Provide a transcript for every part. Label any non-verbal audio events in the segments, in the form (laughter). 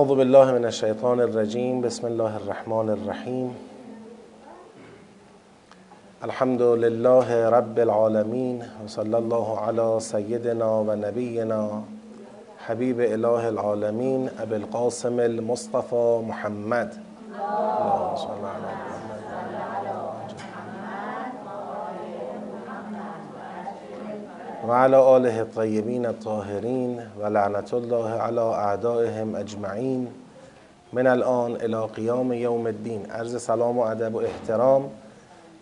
أعوذ بالله من الشيطان الرجيم. بسم الله الرحمن الرحيم. الحمد لله رب العالمين وصلى الله على سيدنا ونبينا حبيب إله العالمين أبي القاسم المصطفى محمد. اللهم محمد. و علی آله الطیبین الطاهرین و لعنت الله علی اعدائهم اجمعین. من الان الى قیام یوم الدین. عرض سلام و ادب و احترام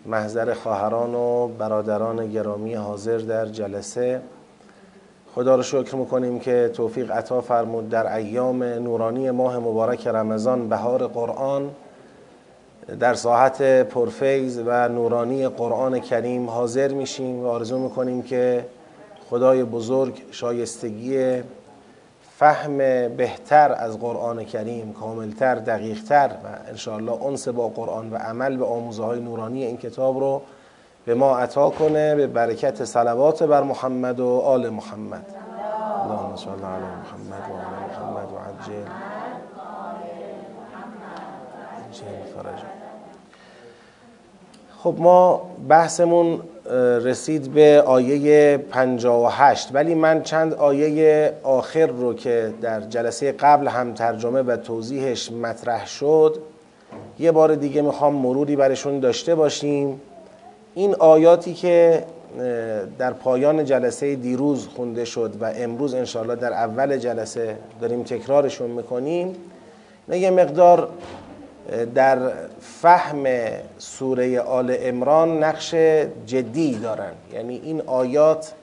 محضر خواهران و برادران گرامی حاضر در جلسه. خدا رو شکر می‌کنیم که توفیق عطا فرمود در ایام نورانی ماه مبارک رمضان. بهار قرآن در ساحت پرفیض و نورانی قرآن کریم حاضر میشیم و آرزو می‌کنیم که خدای بزرگ شایستگی فهم بهتر از قرآن کریم کاملتر دقیقتر و انشاءالله انس با قرآن و عمل به آموزه های نورانی این کتاب رو به ما عطا کنه. به برکت صلوات بر محمد و آل محمد. اللهم صل علی محمد و آل محمد و عجل. خب ما بحثمون رسید به آیه 58 ولی من چند آیه آخر رو که در جلسه قبل هم ترجمه و توضیحش مطرح شد یه بار دیگه می‌خوام مروری برشون داشته باشیم. این آیاتی که در پایان جلسه دیروز خونده شد و امروز انشاءالله در اول جلسه داریم تکرارشون می‌کنیم یه مقدار در فهم سوره آل امران نقش جدی دارن. یعنی این آیات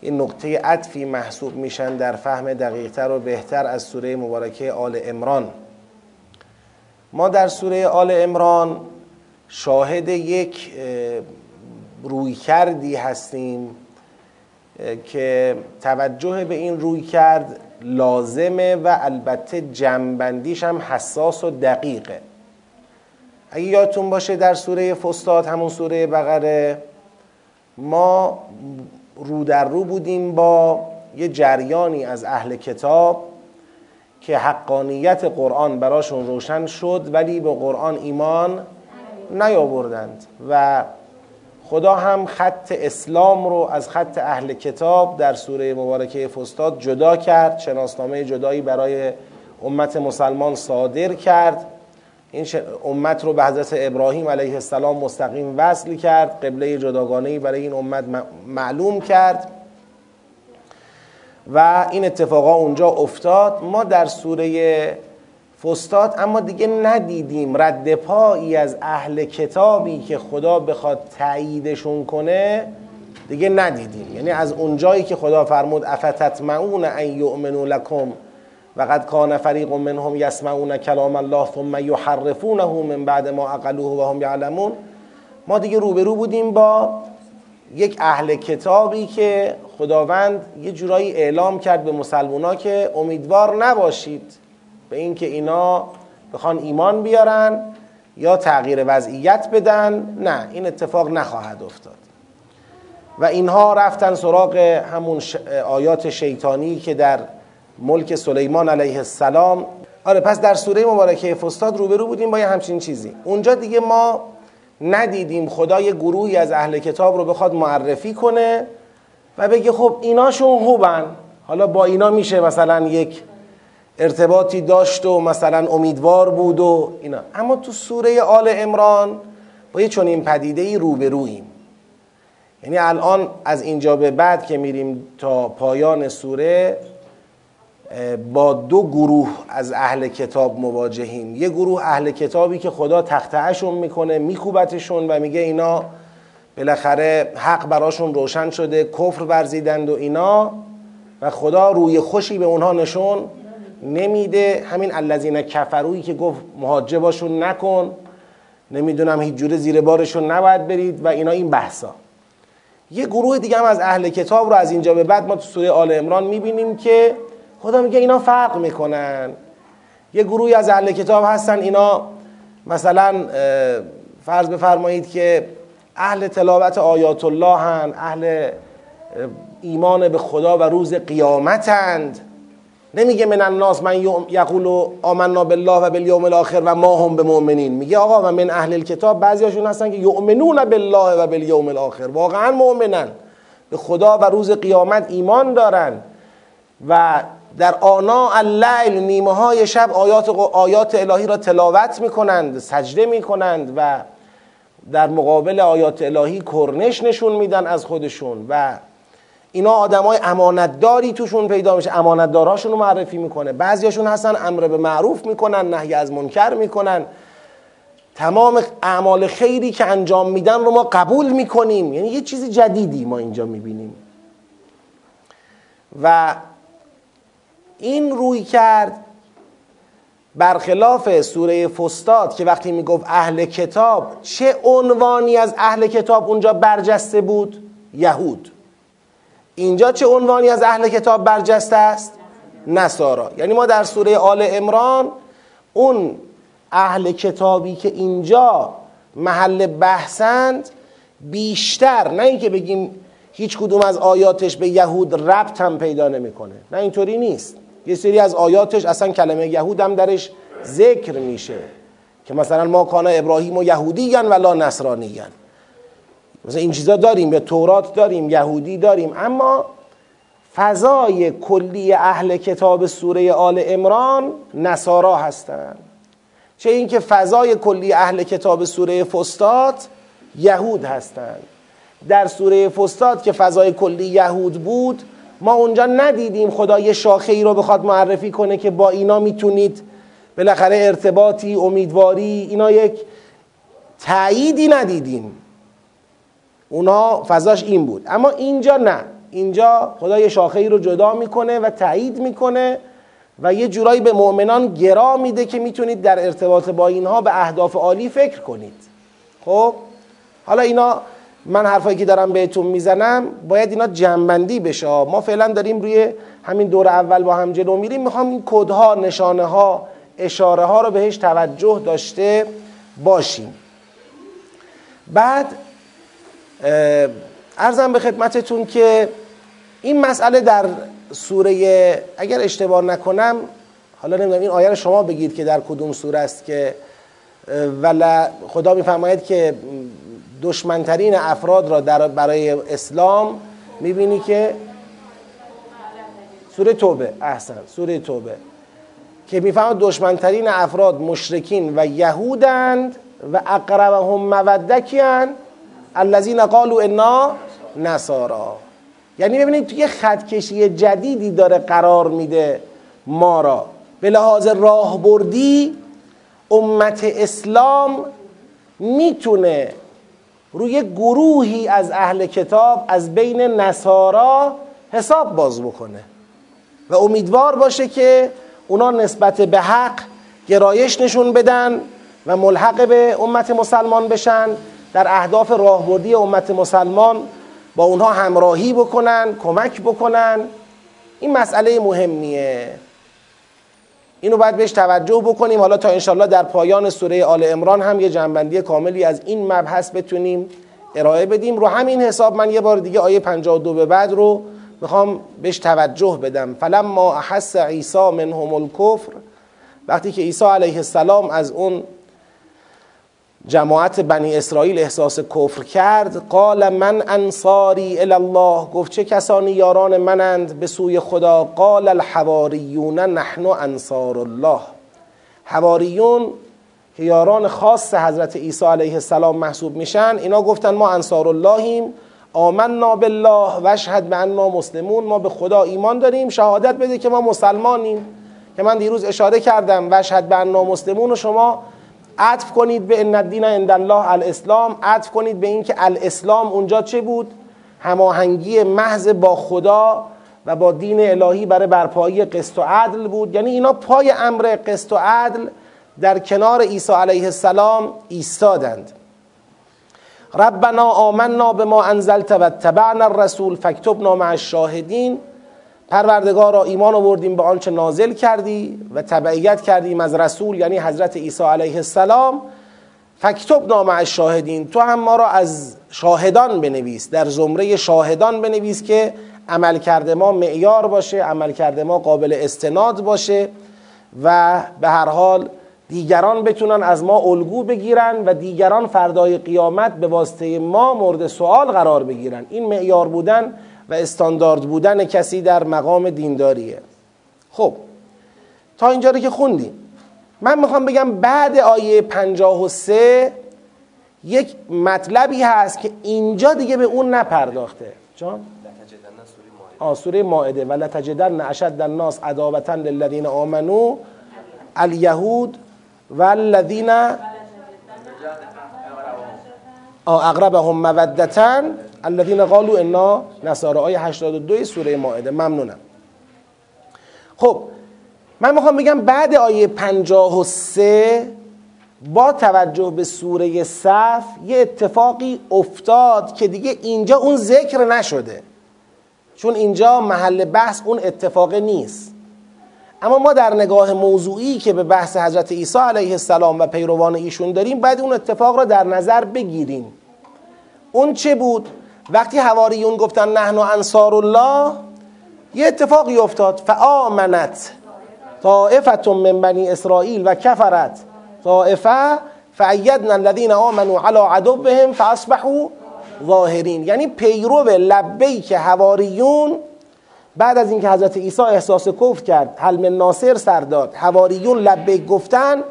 این نقطه عطفی محسوب میشن در فهم دقیقتر و بهتر از سوره مبارکه آل امران ما در سوره آل امران شاهد یک روی کردی هستیم که توجه به این روی کرد لازمه و البته جنبندیش هم حساس و دقیقه. اگه یادتون باشه در سوره فستاد همون سوره بقره ما رو در رو بودیم با یه جریانی از اهل کتاب که حقانیت قرآن براشون روشن شد ولی به قرآن ایمان نیاوردند و خدا هم خط اسلام رو از خط اهل کتاب در سوره مبارکه فستاد جدا کرد شناسنامه جدایی برای امت مسلمان صادر کرد. این امت رو به حضرت ابراهیم علیه السلام مستقیم وصل کرد قبله جداگانه برای این امت معلوم کرد. و این اتفاقا اونجا افتاد. ما در سوره فستاد اما دیگه ندیدیم رد پایی از اهل کتابی که خدا بخواد تاییدشون کنه دیگه ندیدیم. یعنی از اونجایی که خدا فرمود افتتمعون ان یؤمنوا لکم و قد کان فریق منهم یسمعون کلام الله ثم یحرفونه من بعد ما عقلوه و هم یعلمون. ما دیگه روبرو بودیم با یک اهل کتابی که خداوند یه جورایی اعلام کرد به مسلمونا که امیدوار نباشید. به اینکه اینا بخوان ایمان بیارن یا تغییر وضعیت بدن نه این اتفاق نخواهد افتاد. و اینها رفتن سراغ همون آیات شیطانی که در ملک سلیمان علیه السلام. آره پس در سوره مبارکه فستاد روبرو بودیم با یه همچین چیزی. اونجا دیگه ما ندیدیم خدا یه گروهی از اهل کتاب رو بخواد معرفی کنه و بگه خب ایناشون خوبن. حالا با اینا میشه مثلا یک ارتباطی داشت و مثلا امیدوار بود و اینا. اما تو سوره آل امران با یه چنین پدیده ای روبروییم. یعنی الان از اینجا به بعد که میریم تا پایان سوره با دو گروه از اهل کتاب مواجهیم. یه گروه اهل کتابی که خدا تختعشون می‌کنه میکوبتشون و میگه اینا بالاخره حق براشون روشن شده کفر ورزیدند و اینا و خدا روی خوشی به اونها نشون نمیده. همین الذین کفرویی که گفت محاجباشون نکن. نمی‌دونم هیچ جوره زیر بارشون نباید برید و اینا این بحثا. یه گروه دیگه هم از اهل کتاب رو از اینجا به بعد ما تو سوره آل عمران می‌بینیم که خدا میگه اینا فرق می‌کنن. یه گروهی از اهل کتاب هستن اینا مثلا فرض بفرمایید که اهل تلاوت آیات الله هن اهل ایمان به خدا و روز قیامتند. نمیگه من الناس من یقول آمنا بالله و بالیوم الاخر و ما هم به مؤمنین میگه آقا و من اهل الکتاب بعضیاشون هستن که یؤمنون بالله و بالیوم الاخر. واقعا مؤمنن. به خدا و روز قیامت ایمان دارن. و در آنا اللیل نیمه های شب آیات, آیات الهی را تلاوت می‌کنند سجده می‌کنند و در مقابل آیات الهی کرنش نشون میدن از خودشون و اینا آدمای امانتداری توشون پیدا میشه. امانتداراشون رو معرفی می‌کنه. بعضیاشون هستن امر به معروف می‌کنن نهی از منکر می‌کنن. تمام اعمال خیری که انجام میدن رو ما قبول می‌کنیم. یعنی یه چیز جدیدی ما اینجا می‌بینیم. و این روی کرد برخلاف سوره فستاد که وقتی می‌گفت اهل کتاب چه عنوانی از اهل کتاب اونجا برجسته بود؟ یهود. اینجا چه عنوانی از اهل کتاب برجسته است؟ نصارا یعنی ما در سوره آل امران اون اهل کتابی که اینجا محل بحثند بیشتر نه اینکه بگیم هیچ کدوم از آیاتش به یهود ربط هم پیدا نمی‌کنه. نه اینطوری نیست. یه سری از آیاتش اصلا کلمه یهود هم درش ذکر میشه که مثلا ما کانا ابراهیم و یهودیگن ولا نصرانیگن مثلا این چیزا داریم به تورات داریم یهودی داریم. اما فضای کلی اهل کتاب سوره آل امران نصارا هستند چه اینکه فضای کلی اهل کتاب سوره فستاد یهود هستند در سوره فستاد که فضای کلی یهود بود ما اونجا ندیدیم خدا یه شاخه ای رو بخواد معرفی کنه که با اینا می‌تونید بالاخره ارتباطی امیدواری اینا یک تأییدی ندیدیم اونا فضاش این بود. اما اینجا نه. اینجا خدا یه شاخه ای رو جدا می‌کنه و تایید می‌کنه و یه جورایی به مؤمنان گرا میده که می‌تونید در ارتباط با اینها به اهداف عالی فکر کنید. خب؟ حالا اینا من حرفایی که دارم بهتون می‌زنم باید اینا جنبندی بشه. ما فعلا داریم روی همین دور اول با هم جلو میریم. می‌خوام این کدها نشانه ها اشاره ها رو بهش توجه داشته باشیم. بعد ارزم به خدمتتون که این مسئله در سوره اگر اشتباه نکنم حالا نمی‌دونم این آیه رو شما بگید که در کدوم سوره است که ولا خدا میفرماید که دشمنترین افراد را در برای اسلام می‌بینی که سوره توبه احسن سوره توبه که می‌فهمد دشمنترین افراد مشرکین و یهودند و اقربهم مودکیان الذین قالوا انا نصارا. یعنی ببینید توی خطکشی جدیدی داره قرار میده ما را. به لحاظ راهبردی امت اسلام می‌تونه روی گروهی از اهل کتاب از بین نصارا حساب باز بکنه. و امیدوار باشه که اونا نسبت به حق گرایش نشون بدن و ملحق به امت مسلمان بشن. در اهداف راهبردی امت مسلمان با اونها همراهی بکنن کمک بکنن. این مسئله مهمیه. اینو باید بهش توجه بکنیم. حالا تا انشالله در پایان سوره آل امران هم یه جنبندی کاملی از این مبحث بتونیم ارائه بدیم. رو همین حساب من یه بار دیگه آیه 52 به بعد رو می‌خوام بهش توجه بدم. فلما احس عیسی منهم الکفر وقتی که عیسی علیه السلام از اون جماعت بنی اسرائیل احساس کفر کرد. قال من انصاری الله گفت چه کسانی یاران منند؟ به سوی خدا. قال الحواریون نحن انصار الله. حواریون که یاران خاص حضرت عیسی علیه السلام محسوب میشن اینا گفتن ما انصار اللهیم. آمنا بالله و اشهد به انا مسلمون. ما به خدا ایمان داریم. شهادت بده که ما مسلمانیم. که من دیروز اشاره کردم. و اشهد به انا مسلمون و شما عطف کنید به ان الدین عند الله الاسلام عطف کنید به اینکه الاسلام اونجا چه بود؟ هماهنگی محض با خدا و با دین الهی برای برپایی قسط و عدل بود. یعنی اینا پای امر قسط و عدل در کنار عیسی علیه السلام ایستادند. ربنا آمنا به ما انزلت و تبعنا الرسول فاکتبنا مع الشاهدین. پروردگار را ایمان آوردیم به آنچه نازل کردی و تبعیت کردیم از رسول یعنی حضرت عیسی علیه السلام. فکتب نام از شاهدین. تو هم ما را از شاهدان بنویس در زمره شاهدان بنویس که عملکرد ما معیار باشه عملکرد ما قابل استناد باشه و به هر حال دیگران بتونن از ما الگو بگیرن و دیگران فردای قیامت به واسطه ما مورد سوال قرار بگیرن. این معیار بودن و استاندارد بودن کسی در مقام دینداریه. خب تا اینجا رو که خوندیم. من می‌خوام بگم بعد آیه 53 یک مطلبی هست که اینجا دیگه به اون نپرداخته. جان؟ سوره مائده ولا تجدن اشد الناس عداوتا للذین آمنو الیهود والذین اقربهم مودتا الذین قالوا انا نصارى. آیه 82 سوره مائده. ممنونم. خب من می‌خوام بگم بعد آیه 53 با توجه به سوره صف یه اتفاقی افتاد که دیگه اینجا اون ذکر نشده. چون اینجا محل بحث اون اتفاق نیست. اما ما در نگاه موضوعی که به بحث حضرت عیسی علیه السلام و پیروان ایشون داریم باید اون اتفاق را در نظر بگیریم. اون چه بود؟ وقتی حواریون گفتن نحن انصار الله یه اتفاقی افتاد. فآمنت طائفت من بنی اسرائیل و کفرت طائفه فعیدنا الذین آمنوا علی عدوهم فاصبحوا ظاهرین. یعنی پیرو که حواریون. بعد از اینکه حضرت عیسی احساس کفر کرد حلم ناصر سر داد. حواریون لبیک گفتن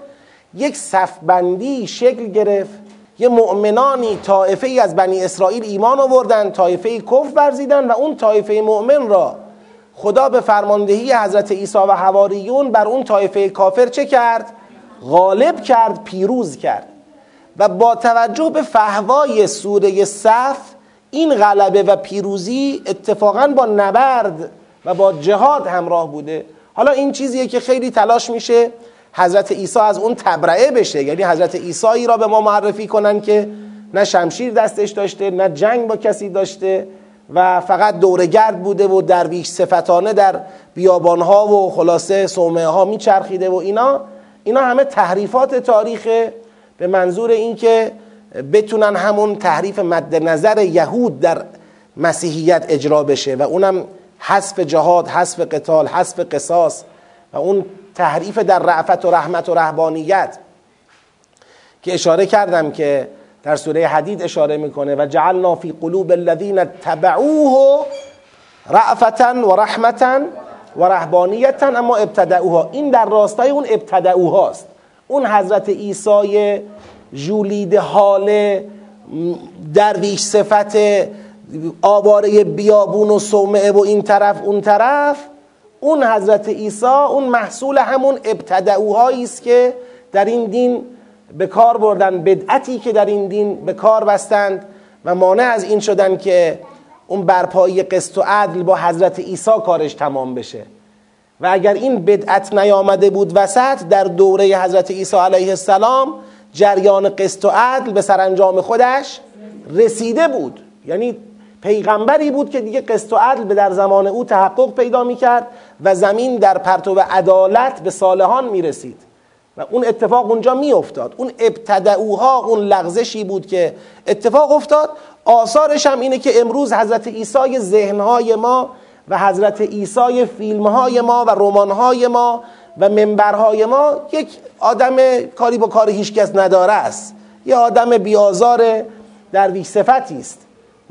یک صفبندی شکل گرفت. یه مؤمنانی طایفه ای از بنی اسرائیل ایمان آوردن طایفه کفر برزیدن و اون طایفه مؤمن را خدا به فرماندهی حضرت عیسی و حواریون بر اون طایفه کافر چه کرد؟ غالب کرد پیروز کرد و با توجه به فهوای سوره صف این غلبه و پیروزی اتفاقا با نبرد و با جهاد همراه بوده حالا این چیزیه که خیلی تلاش میشه حضرت عیسی از اون تبرعه بشه. یعنی حضرت عیسی را به ما معرفی کنن که نه شمشیر دستش داشته نه جنگ با کسی داشته و فقط دورگرد بوده و درویش صفتانه در بیابانها و خلاصه صومعه ها میچرخیده و اینا. اینا همه تحریفات تاریخ به منظور اینکه بتونن همون تحریف مد نظر یهود در مسیحیت اجرا بشه و اونم حذف جهاد حذف قتال حذف قصاص و اون تحریف در رعفت و رحمت و رهبانیت که اشاره کردم که در سوره حدید اشاره می‌کنه و جعلنا فی قلوب الذین تبعوه رعفتا و رحمتا و رهبانیتا اما ابتدعوها. این در راستای اون ابتدعوهاست. اون حضرت عیسی جولید حال درویش صفت آواره بیابون و صومعه و این طرف اون طرف. اون حضرت عیسی اون محصول همون ابتدعوهایی است که در این دین به کار بردن بدعتی که در این دین به کار بستند و مانع از این شدن که اون برپایی قسط و عدل با حضرت عیسی کارش تمام بشه. و اگر این بدعت نیامده بود وسط در دوره حضرت عیسی علیه السلام جریان قسط و عدل به سرانجام خودش رسیده بود. یعنی پیغمبری بود که دیگه قسط و عدل به در زمان او تحقق پیدا می کرد و زمین در پرتو عدالت به صالحان می رسید و اون اتفاق اونجا می افتاد اون ابتدعوها اون لغزشی بود که اتفاق افتاد. آثارش هم اینه که امروز حضرت عیسی ذهنهای ما و حضرت عیسی فیلمهای ما و رمانهای ما و منبرهای ما یک آدم کاری با کار هیچکس نداره است. یه آدم بیازار در صفتی است.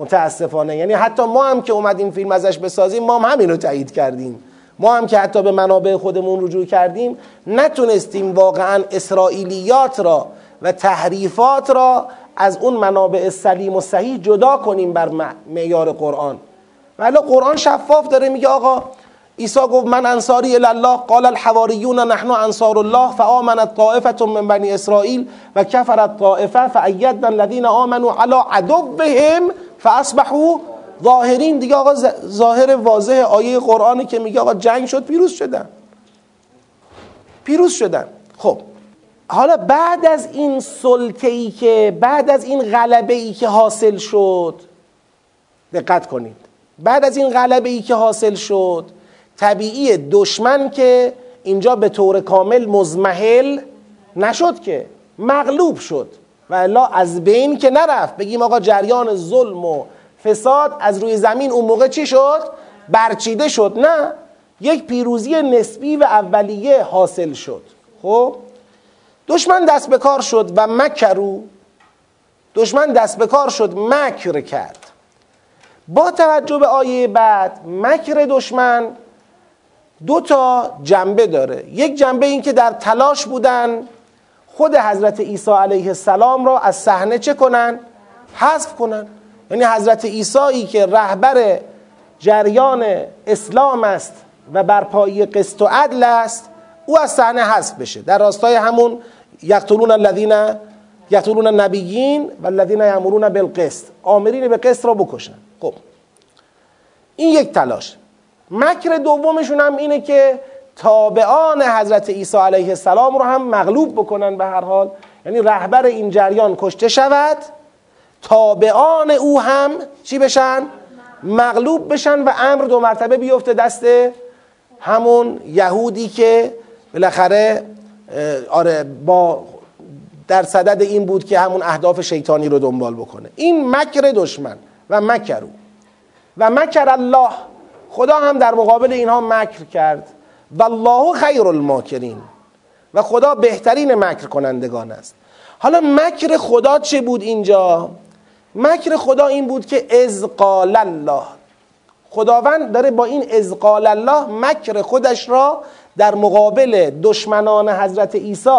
متاسفانه. یعنی حتی ما هم که اومدیم فیلم ازش بسازیم ما هم همین رو تایید کردیم. ما هم که حتی به منابع خودمون رجوع کردیم نتونستیم واقعا اسرائیلیات را و تحریفات را از اون منابع سلیم و صحیح جدا کنیم بر معیار قرآن. ولی قرآن شفاف داره میگه آقا عیسی گفت من انصاری الله قال الحواریون نحن انصار الله. فآمنت طائفه من بنی اسرائیل و کفرت طائفه فأیدنا الذین آمنوا علی عدوهم فاصبحوا ظاهرین. دیگه آقا ظاهر واضح آیه قرآنی که میگه آقا جنگ شد پیروز شدن. پیروز شدن. خب. حالا بعد از این سلطه ای که بعد از این غلبه ای که حاصل شد دقت کنید. بعد از این غلبه ای که حاصل شد طبیعی دشمن که اینجا به طور کامل مزمحل نشد که مغلوب شد. و الا از بین که نرفت. بگیم آقا جریان ظلم و فساد از روی زمین اون موقع چی شد؟ برچیده شد. نه یک پیروزی نسبی و اولیه حاصل شد. خب؟ دشمن دست به کار شد و مکرو. دشمن دست به کار شد مکر کرد. با توجه به آیه بعد مکر دشمن دو تا جنبه داره. یک جنبه این که در تلاش بودن خود حضرت عیسی علیه السلام را از صحنه چه کنن؟ حذف کنن. یعنی حضرت عیسی که رهبر جریان اسلام است و برپایی قسط و عدل است او از صحنه حذف بشه. در راستای همون یقتلون الذین یقتلون النبیین و الذین یامرون بالقسط. آمرین به قسط را بکشن. خب. این یک تلاش. مکر دومشون هم اینه که تابعان حضرت عیسی علیه السلام رو هم مغلوب بکنن به هر حال. یعنی رهبر این جریان کشته شود. تابعان او هم چی بشن؟ مغلوب بشن و امر دو مرتبه بیفته دست همون یهودی که بالاخره آره با در صدد این بود که همون اهداف شیطانی رو دنبال بکنه. این مکر دشمن و مکر او. و مکر الله. خدا هم در مقابل اینها مکر کرد. والله خیر الماکرین. و خدا بهترین مکر کنندگان است. حالا مکر خدا چه بود اینجا؟ مکر خدا این بود که از قال الله. خداوند داره با این از قال الله مکر خودش را در مقابل دشمنان حضرت عیسی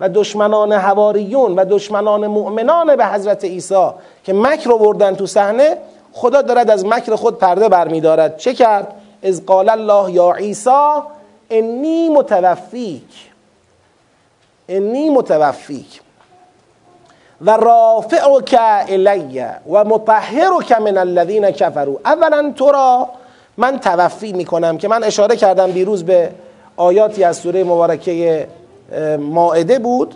و دشمنان حواریون و دشمنان مؤمنان به حضرت عیسی که مکر رو بردن تو صحنه خدا دارد از مکر خود پرده برمیدارد. چه کرد؟ از قال الله یا عیسی انی متوفیک. انی متوفیک. و رافعک الی و مطهرک من الذین کفروا. اولا تو را من توفی می‌کنم که من اشاره کردم دیروز به آیاتی از سوره مبارکه ماعده بود.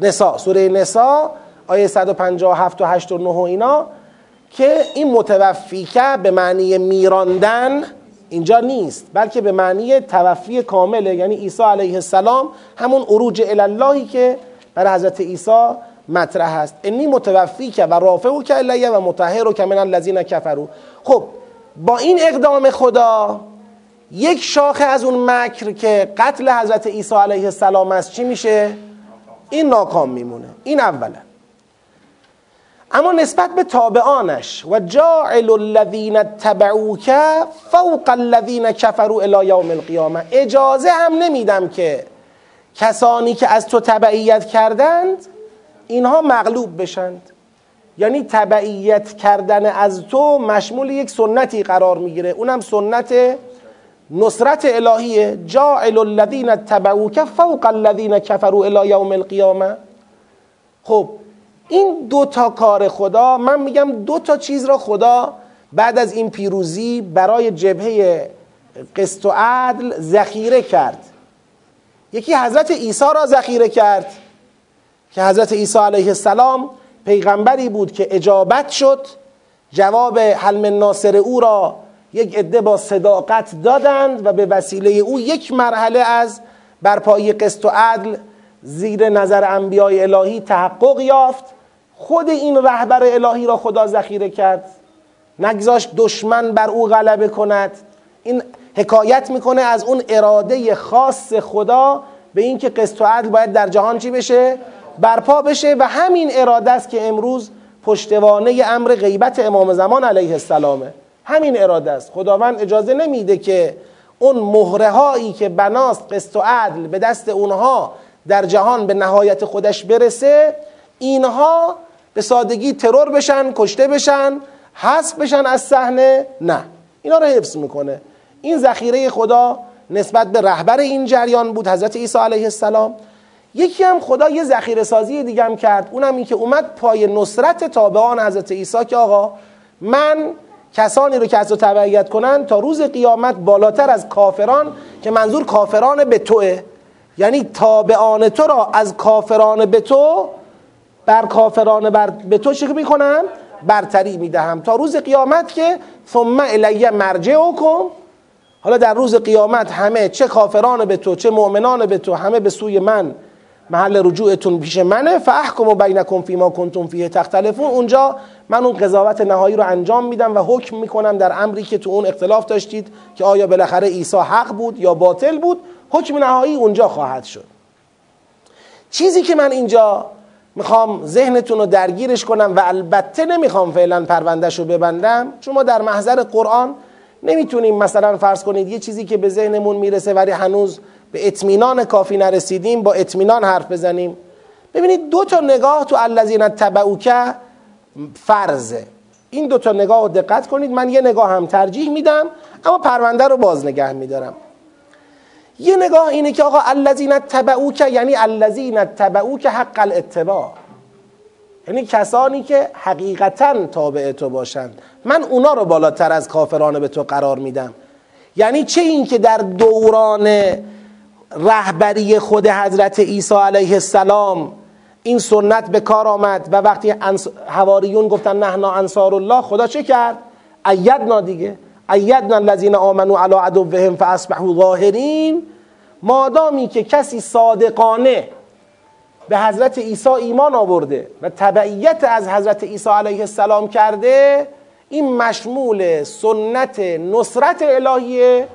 نسا سوره نسا آیه 157 و 8 و 9 و اینا که این متوفیکه به معنی میراندن اینجا نیست بلکه به معنی توفی کامله. یعنی عیسی علیه السلام همون عروج اللهی که برای حضرت عیسی مطرح است. انی متوفی که و رافع و که و متحر و که من الذین کفرو خب با این اقدام خدا یک شاخه از اون مکر که قتل حضرت عیسی علیه السلام است چی میشه؟ این ناکام میمونه. این اولا اما نسبت به تابعانش و جاعل الذین تبعوک فوق الذین کفروا الی یوم القیامه اجازه هم نمیدم که کسانی که از تو تبعیت کردند اینها مغلوب بشند. یعنی تبعیت کردن از تو مشمول یک سنتی قرار می‌گیره. اونم سنت نصرت الهیه. جاعل الذین تبعوک فوق الذین کفروا الی یوم القیامه خب این دو تا کار خدا من میگم دو تا چیز را خدا بعد از این پیروزی برای جبهه قسط و عدل ذخیره کرد. یکی حضرت عیسی را ذخیره کرد که حضرت عیسی علیه السلام پیغمبری بود که اجابت شد. جواب حلم ناصر او را یک عده با صداقت دادند و به وسیله او یک مرحله از برپایی قسط و عدل زیر نظر انبیای الهی تحقق یافت. خود این رهبر الهی را خدا ذخیره کرد. نگذاشت دشمن بر او غلبه کند. این حکایت می‌کنه از اون اراده خاص خدا به اینکه قسط و عدل باید در جهان چی بشه؟ برپا بشه و همین اراده است که امروز پشتوانه امر غیبت امام زمان علیه السلامه. همین اراده است. خداوند اجازه نمیده که اون مهره هایی که بناست قسط و عدل به دست اونها در جهان به نهایت خودش برسه اینها به سادگی ترور بشن کشته بشن حذف بشن از صحنه؟ نه. اینا رو حفظ می‌کنه. این ذخیره خدا نسبت به رهبر این جریان بود حضرت عیسی علیه السلام. یکی هم خدا یه ذخیره سازی دیگه هم کرد اونم این که اومد پای نصرت تابعان حضرت عیسی که آقا من کسانی رو که از تو تبعیت کنن تا روز قیامت بالاتر از کافران که منظور کافران به توه. یعنی تابعان تو را از کافران به تو بر کافران بر به تو چه می‌کنم برتری می‌دهم. تا روز قیامت که ثم الی مرجعکم. حالا در روز قیامت همه چه کافران به تو چه مؤمنان به تو همه به سوی من. محل رجوعتون پیش منه. فاحکم و بینکم فیما کنتم فیه تختلفون. اونجا من اون قضاوت نهایی رو انجام میدم و حکم می‌کنم در امری که تو اون اختلاف داشتید که آیا بالاخره عیسی حق بود یا باطل بود. حکم نهایی اونجا خواهد شد. چیزی که من اینجا می‌خوام ذهنتون رو درگیرش کنم و البته نمی‌خوام فعلا پروندهش رو ببندم. چون ما در محضر قرآن نمی‌تونیم مثلا فرض کنید یه چیزی که به ذهنمون می‌رسه ولی هنوز به اطمینان کافی نرسیدیم با اطمینان حرف بزنیم. ببینید دو تا نگاه تو الذین تبعوک فرضه. این دو تا نگاه رو دقت کنید. من یه نگاه هم ترجیح میدم اما پرونده رو باز نگه میدارم. یه نگاه اینه که آقا الذین تبعوک یعنی الذین تبعوک حق الاتباع. یعنی کسانی که حقیقتا تابع تو باشند. من اونا رو بالاتر از کافران به تو قرار میدم. یعنی چه این که در دوران رهبری خود حضرت عیسی علیه السلام این سنت به کار آمد و وقتی حواریون گفتن نحنا انصار الله خدا چه کرد؟ ایدنا دیگه. ایدنا الذین آمنوا علی عدوهم فاصبحوا ظاهرین. مادامی که کسی صادقانه به حضرت عیسی ایمان آورده و تبعیت از حضرت عیسی علیه السلام کرده این مشمول سنت نصرت الهیه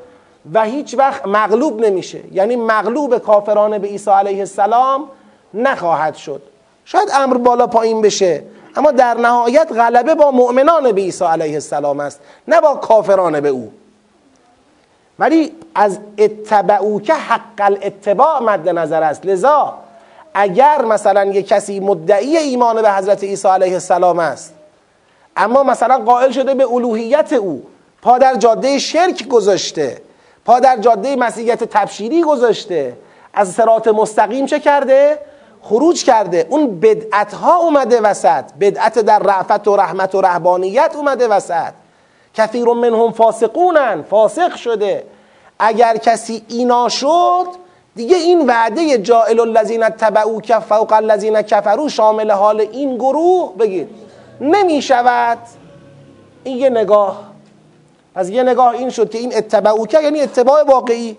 و هیچ وقت مغلوب نمیشه. یعنی مغلوب کافرانه به عیسی علیه السلام نخواهد شد. شاید امر بالا پایین بشه. اما در نهایت غلبه با مؤمنان به عیسی علیه السلام است نه با کافران به او ولی از اتبعو که حق الاتباع مد نظر است لذا اگر مثلا یک کسی مدعی ایمان به حضرت عیسی علیه السلام است اما مثلا قائل شده به الوهیت او پا در جاده شرک گذاشته پا در جاده مسیحیت تبشیری گذاشته از سرات مستقیم چه کرده؟ خروج کرده. اون بدعت ها اومده وسط. بدعت در رعفت و رحمت و رهبانیت اومده وسط. کثیر منهم فاسقونن. فاسق شده. اگر کسی اینا شد دیگه این وعده جائل الذین تبعو کف فوق الذین کفرو شامل حال این گروه. بگید. نمی شود این یه نگاه. از یه نگاه این شد که این اتباعو که یعنی اتباع واقعی.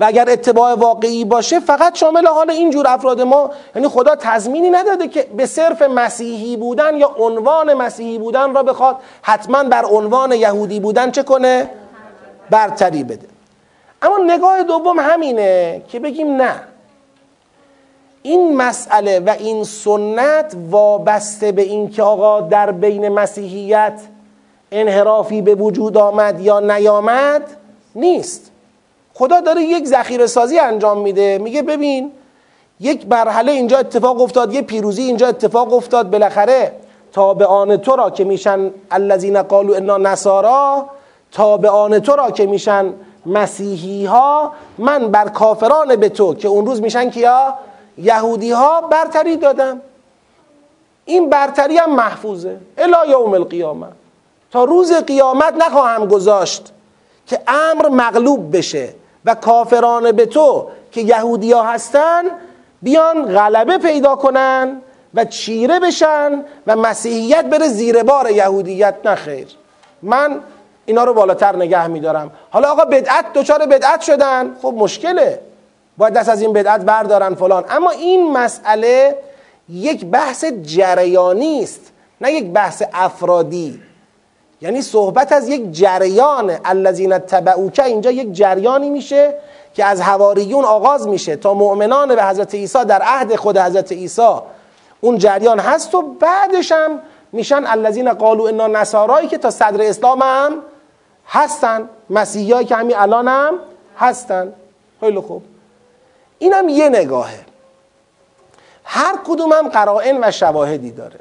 و اگر اتباع واقعی باشه فقط شامل حال اینجور افراد ما. یعنی خدا تضمینی نداده که به صرف مسیحی بودن یا عنوان مسیحی بودن را بخواد حتما بر عنوان یهودی بودن چه کنه؟ برتری بده. اما نگاه دوم همینه که بگیم نه. این مسئله و این سنت وابسته به این که آقا در بین مسیحیت انحرافی به وجود آمد یا نیامد نیست. خدا داره یک ذخیره سازی انجام میده. میگه ببین یک مرحله اینجا اتفاق افتاد یه پیروزی اینجا اتفاق افتاد. بالاخره تابعان تو را که میشن الذین قالوا انا نصارا تابعان تو را که میشن مسیحی ها من بر کافران به تو که اون روز میشن کیا؟ یهودی ها برتری دادم. این برتری هم محفوظه. الی یوم القیامه. تا روز قیامت نخواهم گذاشت که امر مغلوب بشه. و کافران به تو که یهودی ها هستن بیان غلبه پیدا کنن و چیره بشن و مسیحیت بره زیر بار یهودیت نخیر من اینا رو بالاتر نگه میدارم. حالا آقا بدعت دچار بدعت شدن؟ خب مشکله. باید دست از این بدعت بردارن فلان. اما این مسئله یک بحث جریانی است نه یک بحث افرادی. یعنی صحبت از یک جریان الذین تبعوک اینجا یک جریانی میشه که از حواریون آغاز میشه تا مؤمنان به حضرت عیسی در عهد خود حضرت عیسی اون جریان هست و بعدش هم میشن الذین قالوا انا نصارایی که تا صدر اسلام هم هستن مسیحی که همین الان هم هستن. خیلی خوب. اینم یه نگاهه. هر کدوم هم قرائن و شواهدی داره.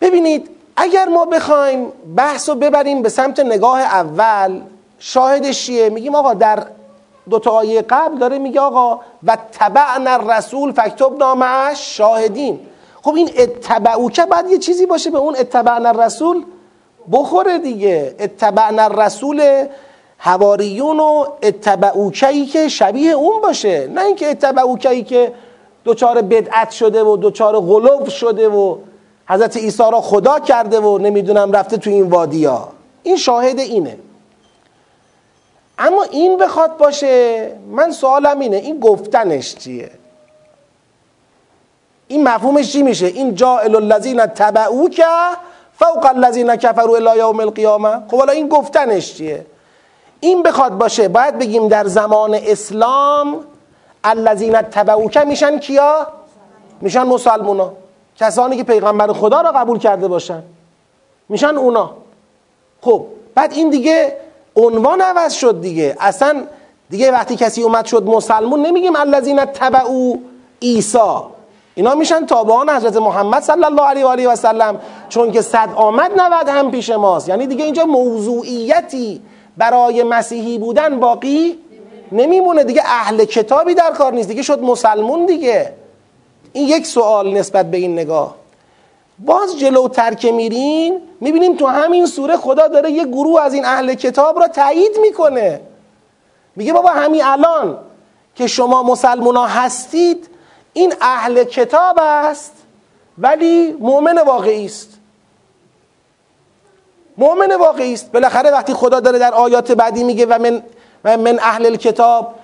ببینید اگر ما بخوایم بحث رو ببریم به سمت نگاه اول شاهدش چیه؟ میگیم آقا در دو تا آیه قبل داره میگه آقا و تبعنا الرسول فکتب نامش شاهدین خب این اتبعو که باید یه چیزی باشه به اون اتبعنا الرسول بخوره دیگه. اتبعنا الرسول هواریون و اتبعوکهی که شبیه اون باشه. نه اینکه اتبعوکهی که دوچار بدعت شده و دوچار غلوف شده و حضرت عیسی را خدا کرده و نمی‌دونم رفته تو این وادیا این شاهد اینه. اما این بخواد باشه من سوالم اینه این گفتنش چیه؟ این مفهومش چی میشه؟ این جائل الذین تبعوک فوق الذین کفروا الی یوم القیامه؟ خب حالا این گفتنش چیه؟ این بخواد باشه باید بگیم در زمان اسلام الذین تبعوک میشن کیا؟ میشن مسلمونا. کسانی که پیغمبر خدا را قبول کرده باشن. میشن اونا. خب بعد این دیگه عنوان عوض شد دیگه. اصلا دیگه وقتی کسی اومد شد مسلمون نمیگیم الذین تبعو عیسی. اینا میشن تابعان حضرت محمد صلی الله علیه و آله و سلم. چون که صد آمد نود هم پیش ماست. یعنی دیگه اینجا موضوعیتی برای مسیحی بودن باقی نمیمونه. دیگه اهل کتابی در کار نیست. دیگه شد مسلمون دیگه. این یک سوال نسبت به این نگاه. باز جلوتر که میریم می‌بینیم تو همین سوره خدا داره یه گروه از این اهل کتاب را تایید می‌کنه. میگه بابا همین الان که شما مسلمونا هستید این اهل کتاب است ولی مؤمن واقعی است. مؤمن واقعی است. بالاخره وقتی خدا داره در آیات بعدی میگه و من من اهل الکتاب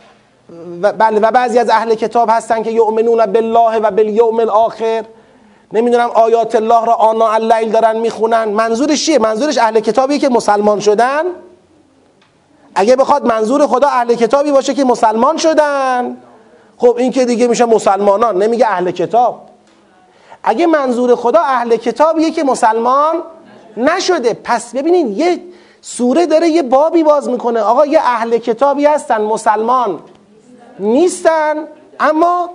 و بله و بعضی از اهل کتاب هستن که یؤمنون بالله و بالیوم الاخر. نمی‌دونم آیات الله را آنا اللیل دارن می‌خونن. منظورش چیه؟ منظورش اهل کتابی که مسلمان شدن؟ اگه بخواد منظور خدا اهل کتابی باشه که مسلمان شدن. خب این که دیگه میشه مسلمانان. نمیگه اهل کتاب. اگه منظور خدا اهل کتابیه که مسلمان نشده. پس ببینید یه سوره داره یه بابی باز می‌کنه. آقا یه اهل کتابی هستن مسلمان. نیستن اما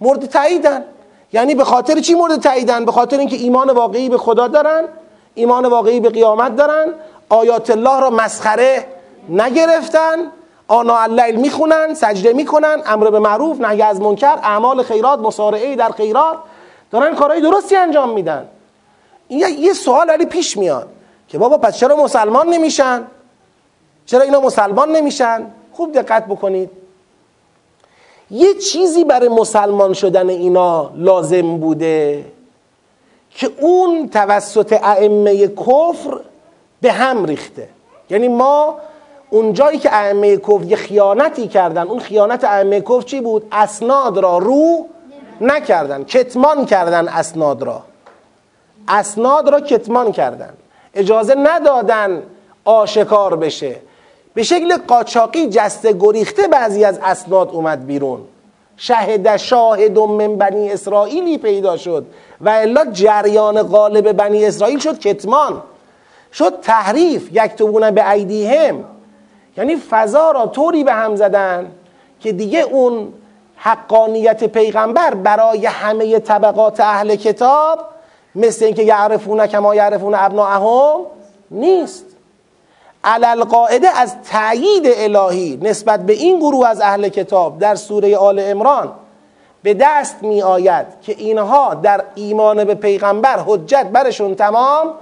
مورد تاییدن. یعنی به خاطر چی مورد تاییدن؟ به خاطر اینکه ایمان واقعی به خدا دارن ایمان واقعی به قیامت دارن آیات الله را مسخره نگرفتن آنا اللیل می‌خونن سجده می‌کنن امر به معروف نهی از منکر اعمال خیرات مسارعه در خیرات دارن کارهای درستی انجام میدن. این یه سوال ولی پیش میاد که بابا پس چرا مسلمان نمیشن؟ چرا اینا مسلمان نمیشن؟ خوب دقت بکنید. یه چیزی برای مسلمان شدن اینا لازم بوده که اون توسط ائمه کفر به هم ریخته. یعنی ما اون جایی که ائمه کفر یه خیانتی کردن اون خیانت ائمه کفر چی بود؟ اسناد را رو نکردن کتمان کردن اسناد را. اسناد را کتمان کردن. اجازه ندادن آشکار بشه. به شکل قاچاقی جسته گریخته بعضی از اسناد اومد بیرون. شهد شاهد من بنی اسرائیلی پیدا شد و الا جریان غالب بنی اسرائیل شد کتمان. شد تحریف یکتبون به ایدیهم. یعنی فضا را طوری به هم زدن که دیگه اون حقانیت پیغمبر برای همه طبقات اهل کتاب مثل اینکه یعرفون کما یعرفون ابناءهم نیست. علل قاعده از تأیید الهی نسبت به این گروه از اهل کتاب در سوره آل امران به دست می آید که اینها در ایمان به پیغمبر حجت برشون تمام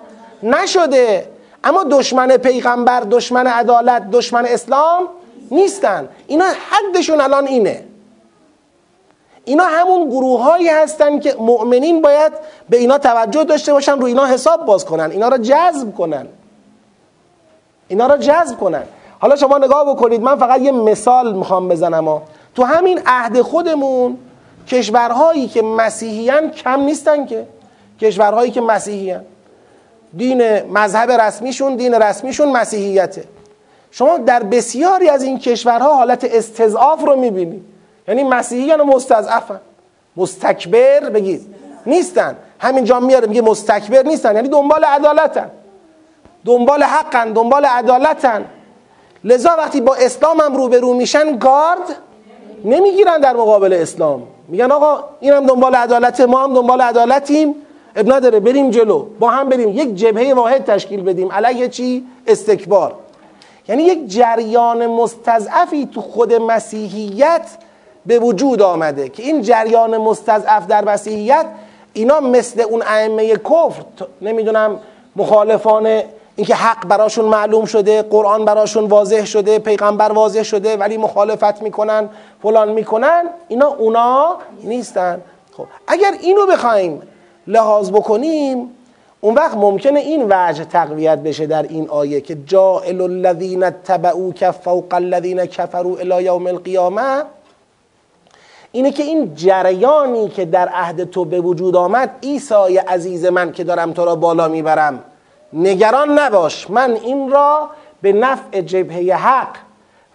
نشده. اما دشمن پیغمبر دشمن عدالت دشمن اسلام نیستن. اینا حدشون الان اینه. اینا همون گروه هایی هستن که مؤمنین باید به اینا توجه داشته باشن رو اینا حساب باز کنن اینا را جذب کنن. اینا را جذب کنن. حالا شما نگاه بکنید من فقط یه مثال می‌خوام بزنم ها. تو همین عهد خودمون کشورهایی که مسیحیان کم نیستن که. کشورهایی که مسیحیان. دین مذهب رسمیشون دین رسمیشون مسیحیته. شما در بسیاری از این کشورها حالت استضعاف رو می‌بینید یعنی مسیحیان و مستضعفن. مستکبر بگید. نیستن. همینجا میاره میگه مستکبر نیستن. یعنی دنبال عدالتن. دنبال حقن دنبال عدالتن. لذا وقتی با اسلام هم روبرو میشن گارد نمی‌گیرن در مقابل اسلام. میگن آقا اینم دنبال عدالت ما هم دنبال عدالتیم. اب نداره بریم جلو. با هم بریم. یک جبهه واحد تشکیل بدیم. علیه چی؟ استکبار. یعنی یک جریان مستضعفی تو خود مسیحیت به وجود آمده که این جریان مستضعف در مسیحیت اینا مثل اون ائمه کفر نمی‌دونم مخالفان اینکه حق براشون معلوم شده قرآن براشون واضح شده پیغمبر واضح شده ولی مخالفت می‌کنن فلان می‌کنن اینا اونا نیستن. خب اگر اینو بخوایم لحاظ بکنیم اون وقت ممکنه این وجه تقویت بشه در این آیه که جائل الذین تبعوک فوق الذین کفروا الی یوم القیامه. اینه که این جریانی که در عهد تو به وجود آمد عیسی عزیز من که دارم تو را بالا می‌برم. نگران نباش. من این را به نفع جبهه حق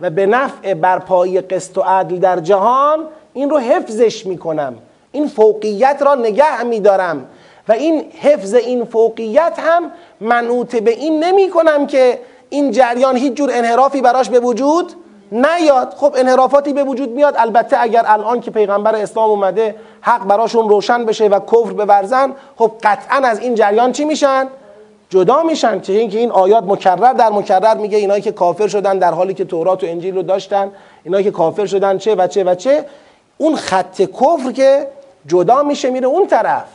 و به نفع برپایی قسط و عدل در جهان این رو حفظش می‌کنم. این فوقیت را نگه میدارم. و این حفظ این فوقیت هم منوط به این نمی کنم که این جریان هیچ جور انحرافی براش به وجود نیاد. خب انحرافاتی به وجود میاد. البته اگر الان که پیغمبر اسلام اومده حق براشون روشن بشه و کفر بورزن خب قطعا از این جریان چی میشن؟ جدا میشن چه اینکه این آیات مکرر در مکرر میگه اینایی که کافر شدن در حالی که تورات و انجیل رو داشتن اینایی که کافر شدن چه و چه و چه. اون خط کفر که جدا میشه میره اون طرف.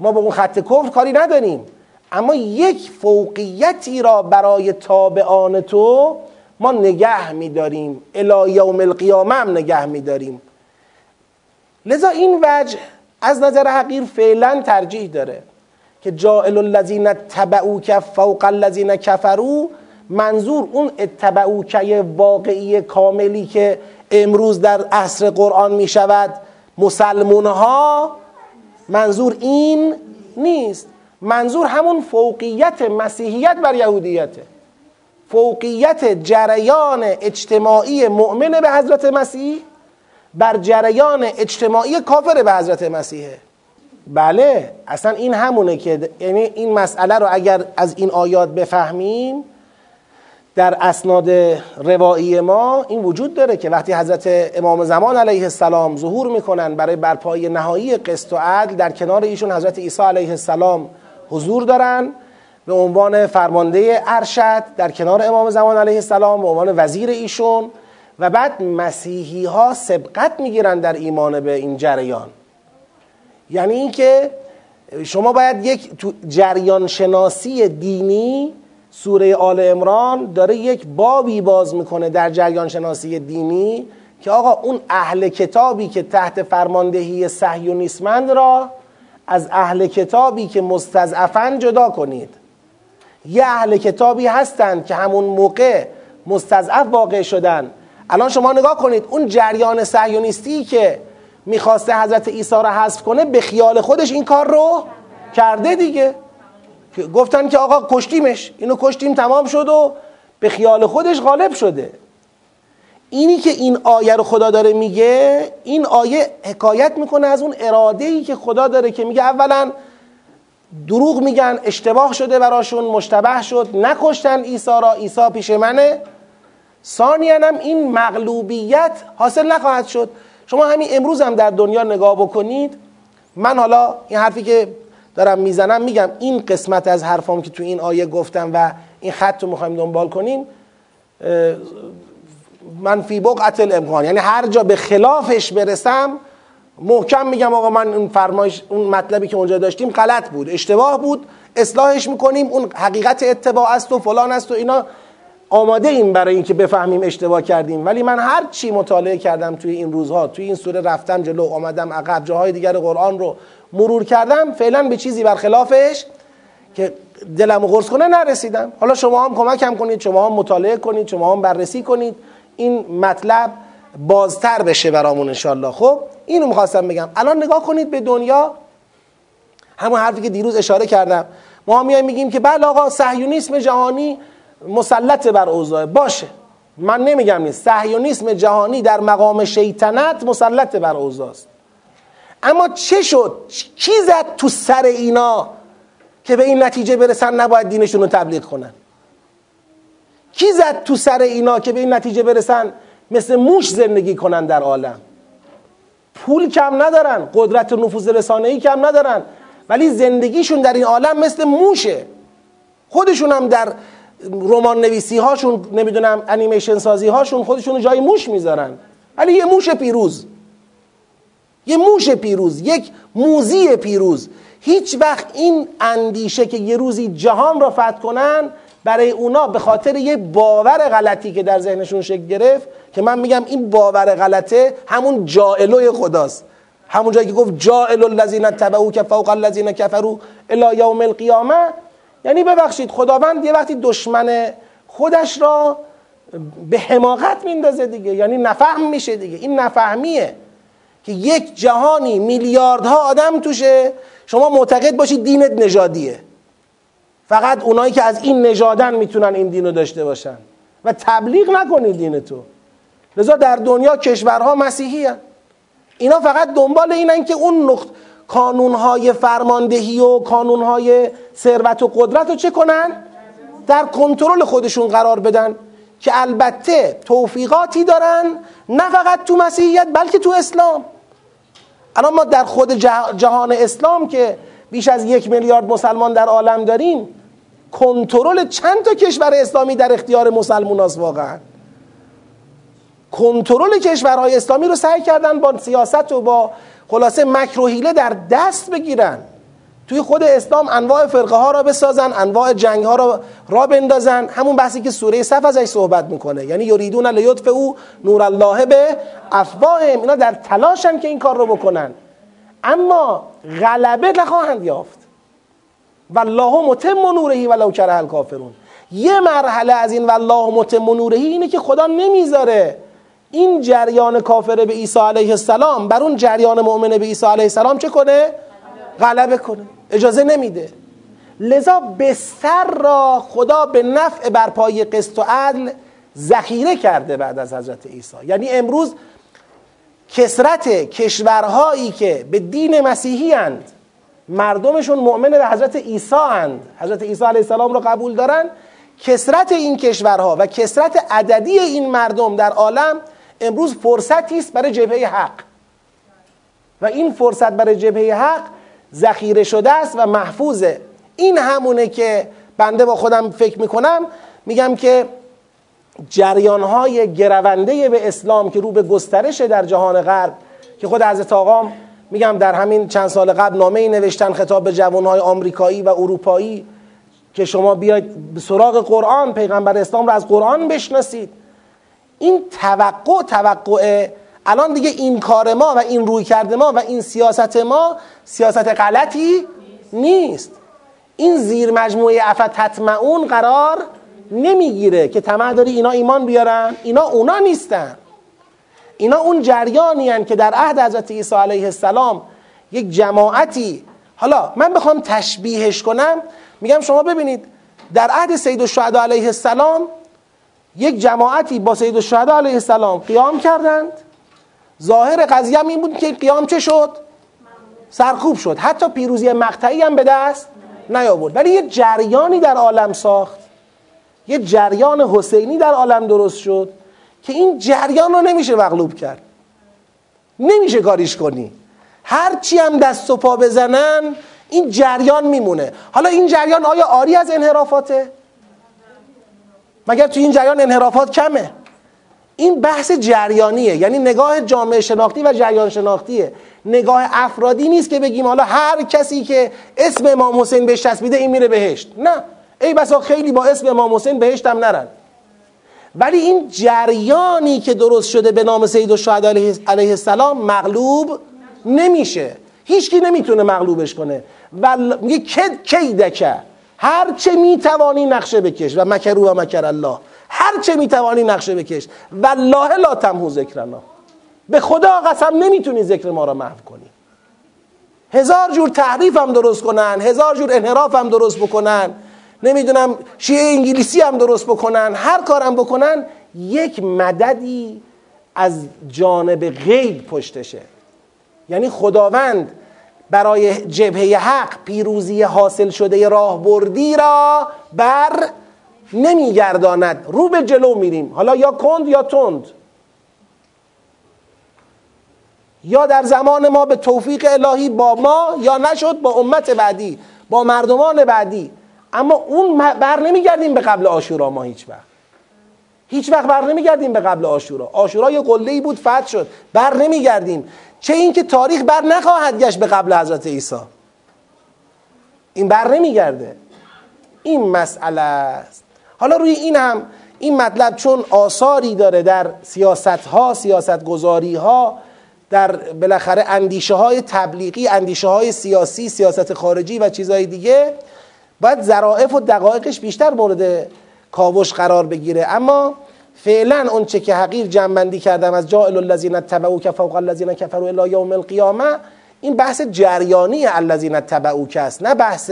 ما با اون خط کفر کاری نداریم. اما یک فوقیتی را برای تابعان تو ما نگه میداریم. الی یوم القیامه هم نگه میداریم. لذا این وجه از نظر حقیر فعلا ترجیح داره. که جائل الذین تبعوک فوق الذین کفرو منظور اون اتبعوکه واقعی کاملی که امروز در عصر قرآن می شود مسلمون ها منظور این نیست. منظور همون فوقیت مسیحیت بر یهودیته فوقیت جریان اجتماعی مؤمن به حضرت مسیح بر جریان اجتماعی کافر به حضرت مسیحه بله اصلا این همونه که یعنی این مسئله رو اگر از این آیات بفهمیم در اسناد روایی ما این وجود داره که وقتی حضرت امام زمان علیه السلام ظهور می‌کنن برای برپای نهایی قسط و عدل در کنار ایشون حضرت عیسی علیه السلام حضور دارن به عنوان فرمانده ارشد در کنار امام زمان علیه السلام به عنوان وزیر ایشون و بعد مسیحی ها سبقت می‌گیرن در ایمان به این جریان. یعنی اینکه شما باید یک جریان شناسی دینی سوره آل امران داره یک بابی باز می‌کنه در جریان شناسی دینی که آقا اون اهل کتابی که تحت فرماندهی صهیونیسمند را از اهل کتابی که مستضعفن جدا کنید. یه اهل کتابی هستند که همون موقع مستضعف واقع شدن. الان شما نگاه کنید اون جریان صهیونیستی که می‌خواسته حضرت عیسی را حذف کنه به خیال خودش این کار رو کرده دیگه. گفتن که آقا کشتیمش اینو کشتیم تمام شد و به خیال خودش غالب شده. اینی که این آیه رو خدا داره میگه این آیه حکایت می‌کنه از اون اراده ای که خدا داره که میگه اولا دروغ میگن اشتباه شده براشون مشتبه شد نکشتن عیسی را عیسی پیش منه. ثانیا هم این مغلوبیت حاصل نخواهد شد. شما همین امروز هم در دنیا نگاه بکنید من حالا این حرفی که دارم می‌زنم میگم این قسمت از حرفام که تو این آیه گفتم و این خط رو می‌خوایم دنبال کنیم من فی بقعت الامکان یعنی هر جا به خلافش برسم محکم میگم آقا من اون فرمایش اون مطلبی که اونجا داشتیم غلط بود اشتباه بود اصلاحش می‌کنیم اون حقیقت اتباع است و فلان است و اینا. آماده ایم برای اینکه بفهمیم اشتباه کردیم. ولی من هر چی مطالعه کردم توی این روزها توی این سوره رفتم جلو آمدم عقب جاهای دیگر قرآن رو مرور کردم فعلا به چیزی برخلافش که دلم قرص کنه نرسیدم. حالا شما هم کمکم کنید شما هم مطالعه کنید شما هم بررسی کنید. این مطلب بازتر بشه برامون انشالله خب اینو می‌خواستم بگم. الان نگاه کنید به دنیا. همون حرفی که دیروز اشاره کردم. ما میایم میگیم که بله آقا صهیونیسم جهانی مسلط بر اوضاع. باشه. من نمیگم نیست صهیونیسم جهانی در مقام شیطنت مسلط بر اوضاع است اما چه شد؟ کی زد تو سر اینا که به این نتیجه برسن نباید دینشون رو تبلیغ کنن؟ کی زد تو سر اینا که به این نتیجه برسن مثل موش زندگی کنن در عالم؟ پول کم ندارن قدرت نفوذ رسانه‌ای کم ندارن ولی زندگیشون در این عالم مثل موشه. خودشون هم در رمان نویسی هاشون نمی‌دونم انیمیشن سازی هاشون خودشون جای موش می‌ذارن. ولی یه موش پیروز. یه موش پیروز. یک موزی پیروز. هیچ وقت این اندیشه که یه روزی جهان را فتح کنن برای اونا به خاطر یه باور غلطی که در ذهنشون شکل گرفت که من میگم این باور غلطه همون جائلوی خداست. همون جایی که گفت جائل الذین تبعو که فوق الذین کفروا الی یوم القیامه یعنی ببخشید خداوند یه وقتی دشمن خودش را به حماقت میندازه دیگه یعنی نفهم میشه دیگه. این نفهمیه که یک جهانی میلیاردها آدم توشه شما معتقد باشید دینت نژادیه. فقط اونایی که از این نژادن می‌تونن این دین رو داشته باشن. و تبلیغ نکنید دین تو. لذا در دنیا کشورها مسیحی هن. اینا فقط دنبال اینن که اون نقط کانونهای فرماندهی و کانونهای ثروت و قدرت رو چه کنن؟ در کنترل خودشون قرار بدن که البته توفیقاتی دارن نه فقط تو مسیحیت بلکه تو اسلام الان ما در خود جهان اسلام که بیش از یک میلیارد مسلمان در عالم داریم کنترل چند تا کشور اسلامی در اختیار مسلمان است واقعا کنترل کشورهای اسلامی رو سعی کردن با سیاست و با خلاصه مکر و حیله در دست بگیرن. توی خود اسلام انواع فرقه ها را بسازن انواع جنگ ها را را بندازن. همون بحثی که سوره صف ازش صحبت می‌کنه. یعنی یریدون لیطف او نور الله به افواهم. اینا در تلاشن که این کار رو بکنن. اما غلبه نخواهند یافت. والله متم نورهی ولو کره الکافرون. یه مرحله از این والله متم نورهی اینه که خدا نمی‌ذاره این جریان کافر به عیسی علیه السلام بر اون جریان مؤمن به عیسی علیه السلام چه کنه؟ غلبه کنه. اجازه نمیده. لذا بستر را خدا به نفع برپای قسط و عدل ذخیره کرده بعد از حضرت عیسی. یعنی امروز کسرت کشورهایی که به دین مسیحی اند مردمشون مؤمن به حضرت عیسی اند حضرت عیسی علیه السلام رو قبول دارن کسرت این کشورها و کسرت عددی این مردم در عالم امروز فرصتی است برای جبهه حق. و این فرصت برای جبهه حق ذخیره شده است و محفوظه. این همونه که بنده با خودم فکر می‌کنم میگم که جریانهای گرونده به اسلام که رو به گسترش در جهان غرب که خود حضرت آقام میگم در همین چند سال قبل نامه ای نوشتن خطاب به جوانهای آمریکایی و اروپایی که شما بیاید سراغ قرآن پیغمبر اسلام رو از قرآن بشناسید. این توقع توقع الان دیگه این کار ما و این روی کرده ما و این سیاست ما سیاست غلطی نیست. این زیر مجموعه افت تطمعون قرار نمی‌گیره که طمع داری اینا ایمان بیارن. اینا اونا نیستن. اینا اون جریانی هن که در عهد حضرت عیسی علیه السلام یک جماعتی حالا من بخوام تشبیهش کنم. میگم شما ببینید در عهد سید الشهدا علیه السلام یک جماعتی با سید الشهدا علیه السلام قیام کردند. ظاهر قضیه این بود که قیام چه شد؟ سرکوب شد. حتی پیروزی مقطعی هم به دست نیاورد. ولی یه جریانی در عالم ساخت. یه جریان حسینی در عالم درست شد که این جریان رو نمیشه مغلوب کرد. نمیشه کاریش کنی. هرچی هم دست و پا بزنن این جریان میمونه. حالا این جریان آیا آری از انحرافاته؟ مگر تو این جریان انحرافات کمه؟ این بحث جریانیه یعنی نگاه جامعه شناختی و جریان شناختیه. نگاه افرادی نیست که بگیم حالا هر کسی که اسم امام حسین بهش چسبیده این میره بهشت. نه. ای بسا خیلی با اسم امام حسین بهشت هم نرن. ولی این جریانی که درست شده به نام سید الشهد علیه السلام مغلوب نمیشه. هیچکی نمی‌تونه مغلوبش کنه. و میگه کد کیدکه هر چه می‌توانی نقشه بکش. و مکرو و مکر الله. هر چه می‌توانی نقشه بکش. والله لا تمهو ذکرنا به خدا قسم نمی‌تونی ذکر ما را محو کنی. هزار جور تحریف هم درست کنن هزار جور انحراف هم درست بکنن. نمی‌دونم شیعه انگلیسی هم درست بکنن. هر کارم بکنن یک مددی از جانب غیب پشتشه. یعنی خداوند برای جبهه حق پیروزی حاصل شده راهبردی را بر نمیگرداند. رو به جلو میریم. حالا یا کند یا تند. یا در زمان ما به توفیق الهی با ما یا نشد با امت بعدی با مردمان بعدی. اما اون بر نمیگردیم به قبل آشورا ما هیچ وقت. هیچ وقت بر نمیگردیم به قبل آشورا. آشورا یه قله بود فتح شد. بر نمیگردیم. چه اینکه تاریخ بر نخواهد گشت به قبل حضرت عیسی. این بر نمیگرده. این مسئله است. حالا روی این هم این مطلب چون آثاری داره در سیاست ها سیاست گذاری ها در بالاخره اندیشه های تبلیغی اندیشه های سیاسی سیاست خارجی و چیزهای دیگه باید ظرائف و دقایقش بیشتر مورد کاوش قرار بگیره. اما فعلا اون چه که حقیر جنبندی کردم از جائل الذین که فوق الذین کفروا الی یوم القیامه این بحث جریانی الذین که است نه بحث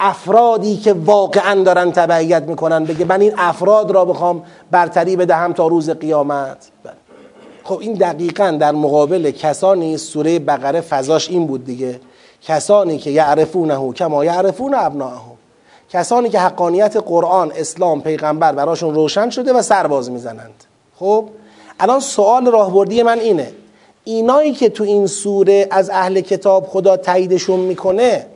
افرادی که واقعا دارن تبعیت می‌کنن. بگه من این افراد را بخوام برتری بدهم تا روز قیامت. بله. خب این دقیقا در مقابل کسانی سوره بقره فضاش این بود دیگه. کسانی که یعرفونه کما یعرفون ابناهم کسانی که حقانیت قرآن اسلام پیغمبر براشون روشن شده و سرباز می‌زنند. خب الان سوال راهبردی من اینه. اینایی که تو این سوره از اهل کتاب خدا تاییدشون می‌کنه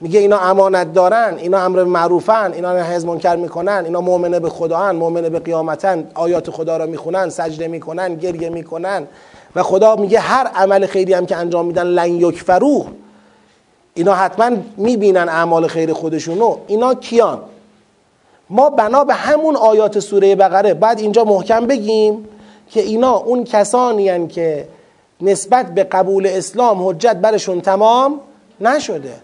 میگه اینا امانت دارن اینا امر معروفن اینا نهی منکر می‌کنن اینا مؤمنه به خداان مؤمنه به قیامتن آیات خدا را می‌خونن سجده می‌کنن گریه می‌کنن. و خدا میگه هر عمل خیری هم که انجام میدن لن یکفرو اینا حتما می‌بینن اعمال خیر خودشونو. اینا کیان؟ ما بنا به همون آیات سوره بقره. بعد اینجا محکم بگیم که اینا اون کسانی که نسبت به قبول اسلام حجت برشون تمام نشده.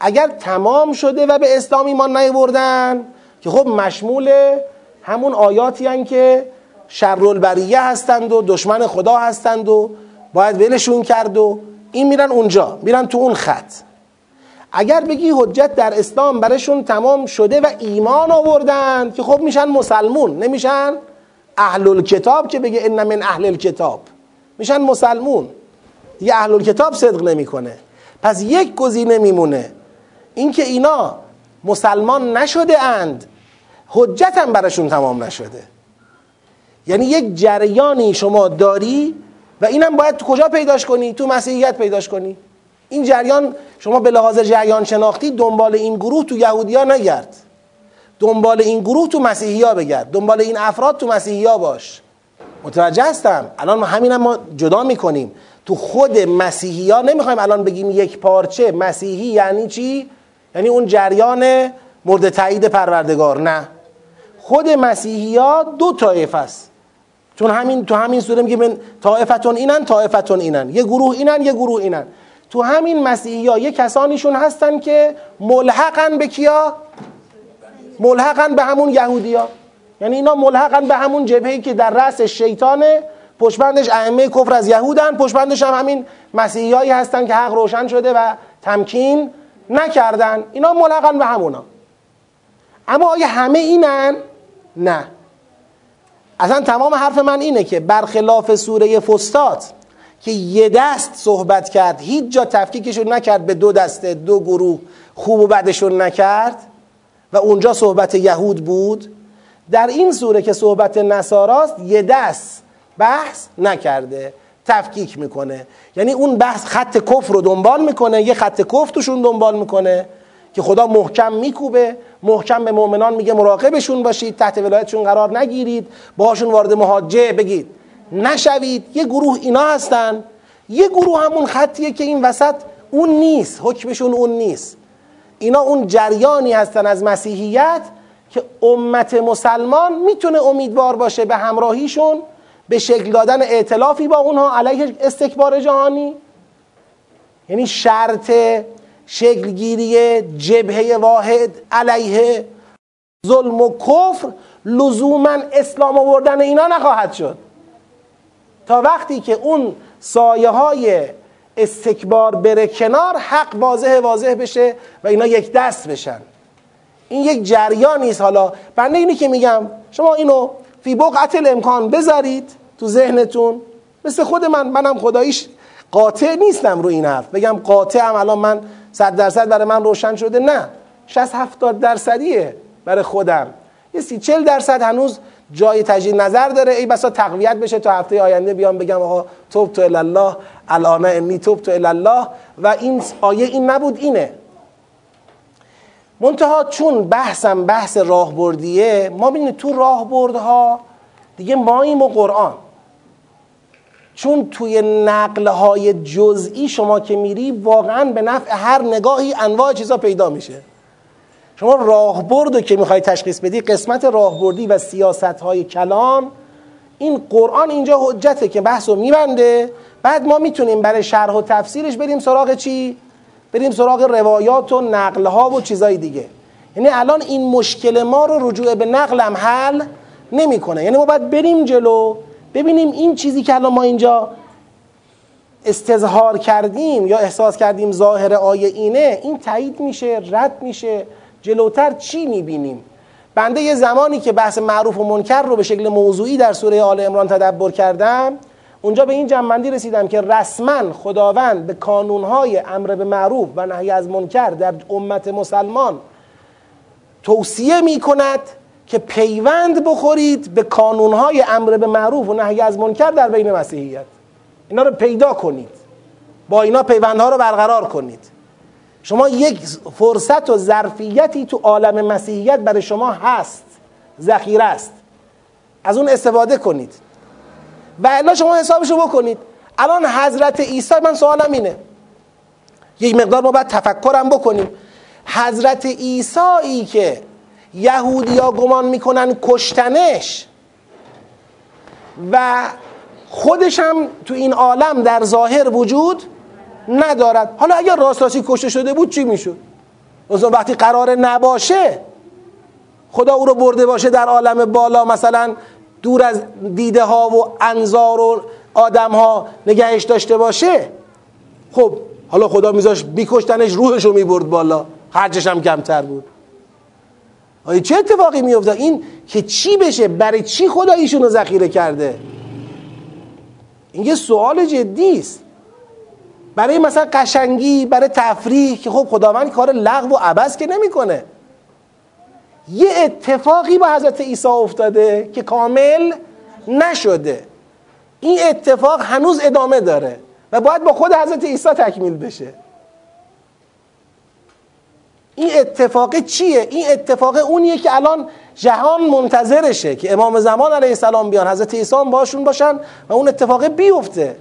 اگر تمام شده و به اسلام ایمان نیوردن که خب مشمول همون آیاتی هن که شر البریه هستند و دشمن خدا هستند و باید ولشون کرد و این میرن اونجا میرن تو اون خط. اگر بگی حجت در اسلام برشون تمام شده و ایمان آوردن که خب میشن مسلمون نمیشن اهل الکتاب که بگه ان من اهل الکتاب میشن مسلمون. دیگه اهل الکتاب صدق نمی‌کنه. پس یک گزینه میمونه. اینکه اینا مسلمان نشده اند حجت هم برشون تمام نشده. یعنی یک جریانی شما داری و اینم باید تو کجا پیداش کنی؟ تو مسیحیت پیداش کنی. این جریان شما به لحاظ جریان شناختی دنبال این گروه تو یهودیا نگرد. دنبال این گروه تو مسیحی ها بگرد. دنبال این افراد تو مسیحی ها باش. متوجه هستم؟ الان ما همینم ما جدا می‌کنیم. تو خود مسیحی ها نمی‌خوایم الان بگیم یک پارچه. مسیحی یعنی چی؟ یعنی اون جریان مورد تایید پروردگار. نه. خود مسیحی ها دو طایف است. چون همین تو همین سوره میگه من طایفتون اینن طایفتون اینن. یه گروه اینن یه گروه اینن. تو همین مسیحی ها یه کسانیشون هستن که ملحقن به کیا؟ ملحقن به همون یهودی یعنی اینا ملحقن به همون جبهه‌ای که در رأس شیطانه پشبندش ائمه کفر از یهودن. پشبندش هم همین مسیحیایی هستن که حق روشن شده و تمکین نکردن. اینا ملحقن به همونا. اما آیا همه اینن؟ نه. اصلا تمام حرف من اینه که برخلاف سوره فستات که یه دست صحبت کرد هیچ جا تفکیکشون نکرد به دو دسته دو گروه خوب و بدشون نکرد و اونجا صحبت یهود بود. در این سوره که صحبت نصاراست یه دست بحث نکرده تفکیک می‌کنه. یعنی اون بحث خط کفر رو دنبال می‌کنه یه خط کفر توشون دنبال می‌کنه که خدا محکم میکوبه. محکم به مؤمنان میگه مراقبشون باشید تحت ولایتشون قرار نگیرید باهاشون وارد مهاجه بگید. نشوید. یه گروه اینا هستن. یه گروه همون خطیه که این وسط اون نیست. حکمشون اون نیست. اینا اون جریانی هستن از مسیحیت که امت مسلمان می‌تونه امیدوار باشه به همراهیشون به شکل دادن ائتلافی با اونها علیه استکبار جهانی. یعنی شرط شکلگیری جبهه واحد علیه ظلم و کفر لزوما اسلام آوردن اینا نخواهد شد. تا وقتی که اون سایه های استکبار بره کنار حق واضح واضح بشه و اینا یک دست بشن. این یک جریان نیست. حالا بنده اینی که میگم شما اینو فی بقعت امکان بذارید تو ذهنتون. مثل خود من منم خداییش قاطع نیستم رو این حرف. بگم قاطعم الان من صد درصد برای من روشن شده. نه. 60 70 درصدیه برای خودم. یه سی چل درصد هنوز جای تجدید نظر داره. ای بسا تقویت بشه تا هفته آینده بیام بگم آقا توب تو الله الان انی توب تو الله. و این آیه این نبود اینه. منتها چون بحثم بحث راهبردیه ما ببینید تو راهبردها دیگه ماییم و قرآن. چون توی نقلهای جزئی شما که میری واقعا به نفع هر نگاهی انواع چیزا پیدا میشه. شما راهبرد که می‌خوای تشخیص بدی قسمت راهبردی و سیاست های کلام این قرآن اینجا حجته که بحث رو میبنده. بعد ما می‌تونیم برای شرح و تفسیرش بریم سراغ چی؟ بریم سراغ روایات و نقلها و چیزای دیگه. یعنی الان این مشکل ما رو رجوع به نقلم حل نمی‌کنه. یعنی ما باید بریم جلو ببینیم این چیزی که الان ما اینجا استظهار کردیم یا احساس کردیم ظاهر آیه اینه این تایید میشه رد میشه. جلوتر چی می‌بینیم؟ بنده یه زمانی که بحث معروف و منکر رو به شکل موضوعی در سوره آل امران تدبر کردم اونجا به این جنبندی رسیدم که رسما خداوند به کانونهای امر به معروف و نهی از منکر در امت مسلمان توصیه می کند که پیوند بخورید به کانونهای امر به معروف و نهی از منکر در بین مسیحیت. اینا رو پیدا کنید. با اینا پیوندها رو برقرار کنید. شما یک فرصت و ظرفیتی تو عالم مسیحیت برای شما هست. ذخیره است. از اون استفاده کنید. و الا شما حسابشو بکنید. الان حضرت عیسی من سوالم اینه. یک مقدار ما باید تفکرم بکنیم. حضرت عیسی که یهودیا گمان می‌کنن کشتنش و خودش هم تو این عالم در ظاهر وجود ندارد. حالا اگر راست راستی کشته شده بود چی می‌شد؟ مثلا وقتی قرار نباشه خدا او رو برده باشه در عالم بالا. مثلا دور از دیده ها و انظار و آدم ها نگهش داشته باشه. خب حالا خدا میذاش بیکشتنش روحش رو می‌برد بالا. خرجش هم کمتر بود. آیا چه اتفاقی میفته این که چی بشه؟ برای چی خدا ایشون رو ذخیره کرده؟ این یه سوال جدی است. برای مثلا قشنگی برای تفریح که خب خداوند کار لغو و عبس که نمی‌کنه. یه اتفاقی با حضرت عیسی افتاده که کامل نشده. این اتفاق هنوز ادامه داره و باید با خود حضرت عیسی تکمیل بشه. این اتفاق چیه؟ این اتفاق اونیه که الان جهان منتظرشه که امام زمان علیه السلام بیان. حضرت عیسی باشون باشن و اون اتفاق بیفته.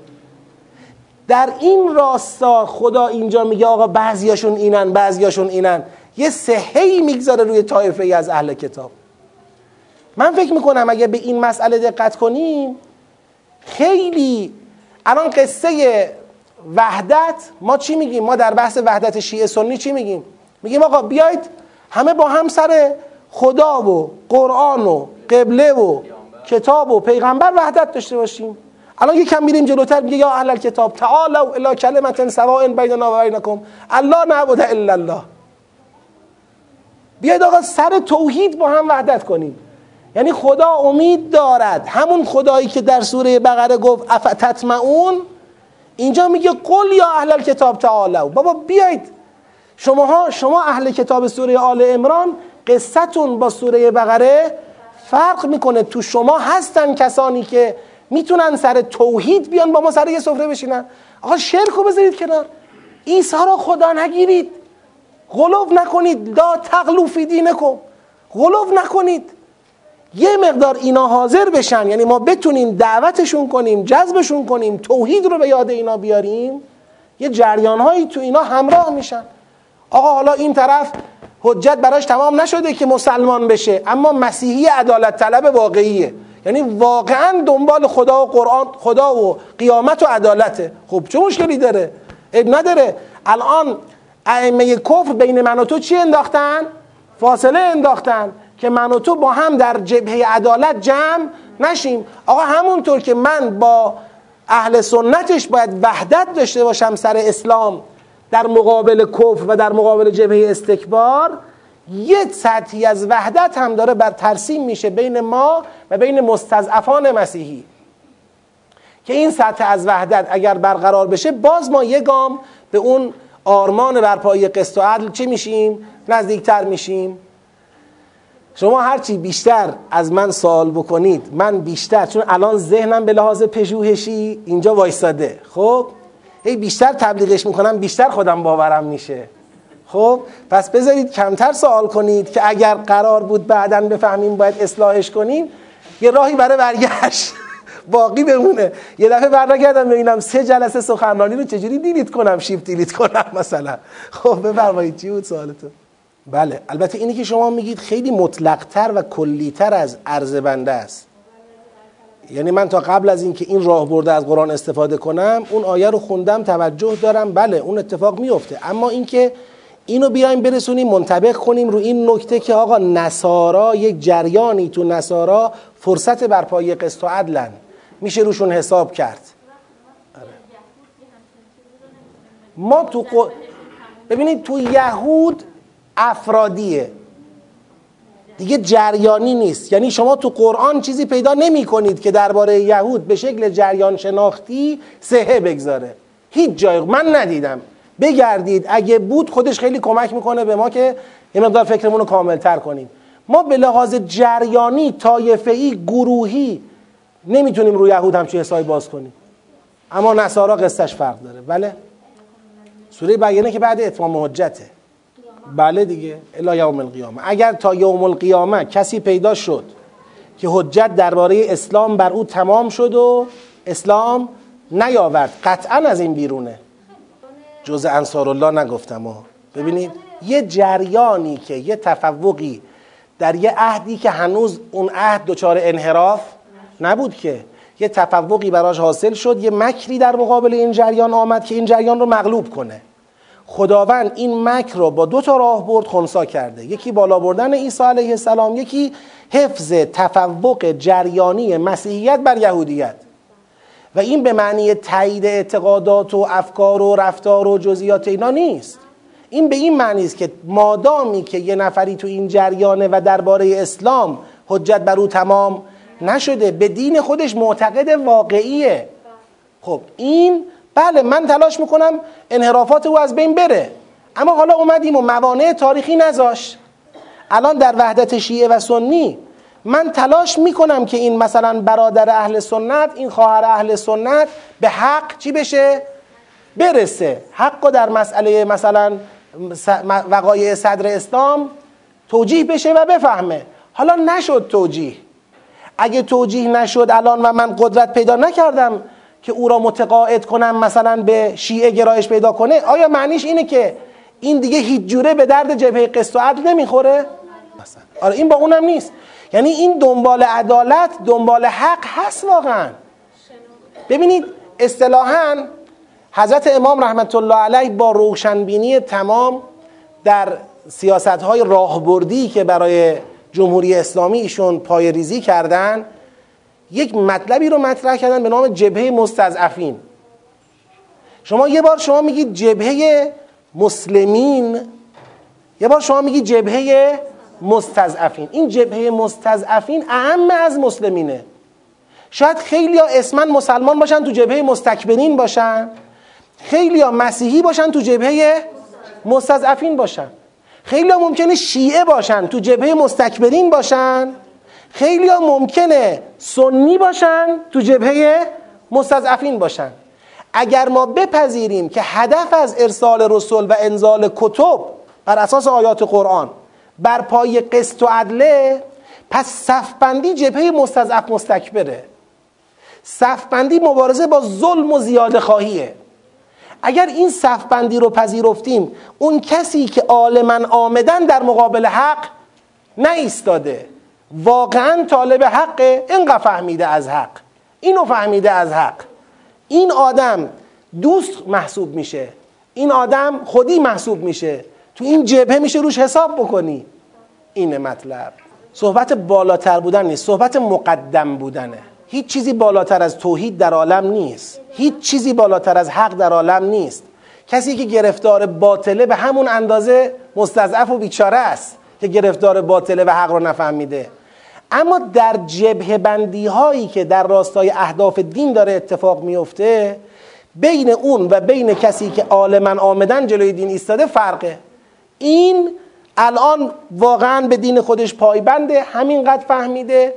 در این راستا خدا اینجا میگه آقا بعضیاشون اینن بعضیاشون اینن. یه سههی می‌گذاره روی طایفه ای از اهل کتاب. من فکر می‌کنم اگه به این مسئله دقت کنیم خیلی الان قصه وحدت ما چی میگیم؟ ما در بحث وحدت شیعه سنی چی میگیم؟ میگیم آقا بیاید همه با هم سر خدا و قرآن و قبله و کتاب و پیغمبر وحدت داشته باشیم. الان یکم میریم جلوتر میگه یا اهل کتاب تعالوا الی کلمت سواء بیننا و بینکم. الله نعبد الا الله. بیاید آقا سر توحید با هم وحدت کنیم. یعنی خدا امید دارد. همون خدایی که در سوره بقره گفت افتتمعون؟ اینجا میگه قل یا اهل کتاب تعالوا. بابا بیاید. شماها شما اهل کتاب سوره آل امران قصتون با سوره بقره فرق می‌کنه. تو شما هستن کسانی که می‌تونن سر توحید بیان با ما سر یه سفره بشینن. آقا شرک رو بذارید کنار. عیسی را خدا نگیرید. غلوف نکنید. لا تغلو فی دینکم. غلوف نکنید. یه مقدار اینا حاضر بشن. یعنی ما بتونیم دعوتشون کنیم جذبشون کنیم توحید رو به یاد اینا بیاریم. یه جریان هایی تو اینا همراه میشن. آقا حالا این طرف حجت براش تمام نشده که مسلمان بشه. اما مسیحی عدالت طلب واقعیه. یعنی واقعا دنبال خدا و قرآن خدا و قیامت و عدالته. خب چه مشکلی داره؟ اب نداره. الان ائمه کفر بین من و تو چی انداختن؟ فاصله انداختن که من و تو با هم در جبهه عدالت جمع نشیم. آقا همونطور که من با اهل سنتش باید وحدت داشته باشم سر اسلام در مقابل کفر و در مقابل جبهه استکبار یه سطحی از وحدت هم داره بر ترسیم میشه بین ما و بین مستضعفان مسیحی. که این سطح از وحدت اگر برقرار بشه باز ما یه گام به اون آرمان برپایی قسط و عدل چی میشیم؟ نزدیکتر میشیم. شما هرچی بیشتر از من سوال بکنید من بیشتر چون الان ذهنم به لحاظ پژوهشی اینجا وایستاده خب؟ هی بیشتر تبلیغش می‌کنم بیشتر خودم باورم میشه. خب پس بذارید کمتر سوال کنید که اگر قرار بود بعدا بفهمیم باید اصلاحش کنیم یه راهی برای برگشت (laughs) باقی بمونه. یه دفعه برگردم ببینم سه جلسه سخنرانی رو چجوری دیلیت کنم شیفت دیلیت کنم مثلا. خب بفرمایید چی بود سوالتون؟ بله البته اینی که شما میگید خیلی مطلقتر و کلیتر از عرض بنده است. یعنی من تا قبل از اینکه این راه برده از قرآن استفاده کنم اون آیه رو خوندم توجه دارم بله اون اتفاق میفته اما اینکه اینو بیایم برسونیم منطبق کنیم رو این نکته که آقا نصارا یک جریانی تو نصارا فرصت برپایی قسط و عدلن. میشه روشون حساب کرد. ما تو ق... ببینید تو یهود افرادیه. دیگه جریانی نیست. یعنی شما تو قرآن چیزی پیدا نمی کنید که درباره یهود به شکل جریان شناختی سهه بگذاره. هیچ جای من ندیدم. بگردید. اگه بود خودش خیلی کمک می‌کنه به ما که یه مقدار فکرمون رو کاملتر کنیم. ما به لحاظ جریانی طایفه‌ای گروهی نمی‌تونیم روی یهود همچین حسابی باز کنیم. اما نصارا قصهش فرق داره. بله؟ سوره بیانه که بعد اتمام حجته. بله دیگه. الا یوم القیامه. اگر تا یوم القیامه کسی پیدا شد که حجت درباره اسلام بر او تمام شد و اسلام نیاورد قطعا از این بیرونه. جز انصار الله نگفتم ها. ببینید یه جریانی که یه تفوقی در یه عهدی که هنوز اون عهد دچار انحراف نبود که. یه تفوقی براش حاصل شد یه مکری در مقابل این جریان آمد که این جریان رو مغلوب کنه. خداوند این مکر رو با دو تا راه برد خونسا کرده. یکی بالا بردن عیسی علیه السلام یکی حفظ تفوق جریانی مسیحیت بر یهودیت. و این به معنی تایید اعتقادات و افکار و رفتار و جزئیات اینا نیست. این به این معنی است که مادامی که یه نفری تو این جریانه و درباره اسلام حجت بر او تمام نشده به دین خودش معتقد واقعیه. خب این بله من تلاش می‌کنم انحرافات او از بین بره. اما حالا اومدیم و موانع تاریخی نذاش الان در وحدت شیعه و سنی من تلاش می‌کنم که این مثلا برادر اهل سنت این خواهر اهل سنت به حق چی بشه؟ برسه. حق در مسئله مثلا وقایع صدر اسلام توجیه بشه و بفهمه. حالا نشد توجیه. اگه توجیه نشد الان و من قدرت پیدا نکردم که او را متقاعد کنم مثلا به شیعه گرایش پیدا کنه آیا معنیش اینه که این دیگه هیچ جوره به درد جبهه قسط و عدل نمی‌خوره؟ مثلا. آره این با اونم نیست. یعنی این دنبال عدالت دنبال حق هست واقعا. ببینید اصطلاحا حضرت امام رحمت الله علیه با روشنبینی تمام در سیاست های راهبردی که برای جمهوری اسلامی ایشون پای ریزی کردن یک مطلبی رو مطرح کردن به نام جبهه مستضعفین. شما یه بار شما میگید جبهه مسلمین یه بار شما میگید جبهه مستضعفین. این جبهه مستضعفین اهم از مسلمینه. شاید خیلی ها اسما مسلمان باشن تو جبهه مستکبرین باشن. خیلی ها مسیحی باشن تو جبهه مستضعفین باشن. خیلی ها ممکنه شیعه باشن تو جبهه مستکبرین باشن. خیلی ها ممکنه سنی باشن تو جبهه مستضعفین باشن. اگر ما بپذیریم که هدف از ارسال رسول و انزال کتب بر اساس آیات قرآن بر پای قسط و عدله پس صفبندی جبهه مستضعف مستکبره. صفبندی مبارزه با ظلم و زیاده خواهیه. اگر این صفبندی رو پذیرفتیم اون کسی که عالما آمدن در مقابل حق نایستاده. واقعا طالب حقه اینقدر فهمیده از حق. اینو فهمیده از حق. این آدم دوست محسوب میشه. این آدم خودی محسوب میشه. تو این جبهه میشه روش حساب بکنی. اینه مطلب. صحبت بالاتر بودن نیست. صحبت مقدم بودنه. هیچ چیزی بالاتر از توحید در عالم نیست. هیچ چیزی بالاتر از حق در عالم نیست. کسی که گرفتار باطله به همون اندازه مستضعف و بیچاره است که گرفتار باطله و حق رو نفهمیده. اما در جبه بندی هایی که در راستای اهداف دین داره اتفاق میفته بین اون و بین کسی که عالما آمدن جلوی دین ایستاده فرقه. این الان واقعا به دین خودش پایبنده همینقدر فهمیده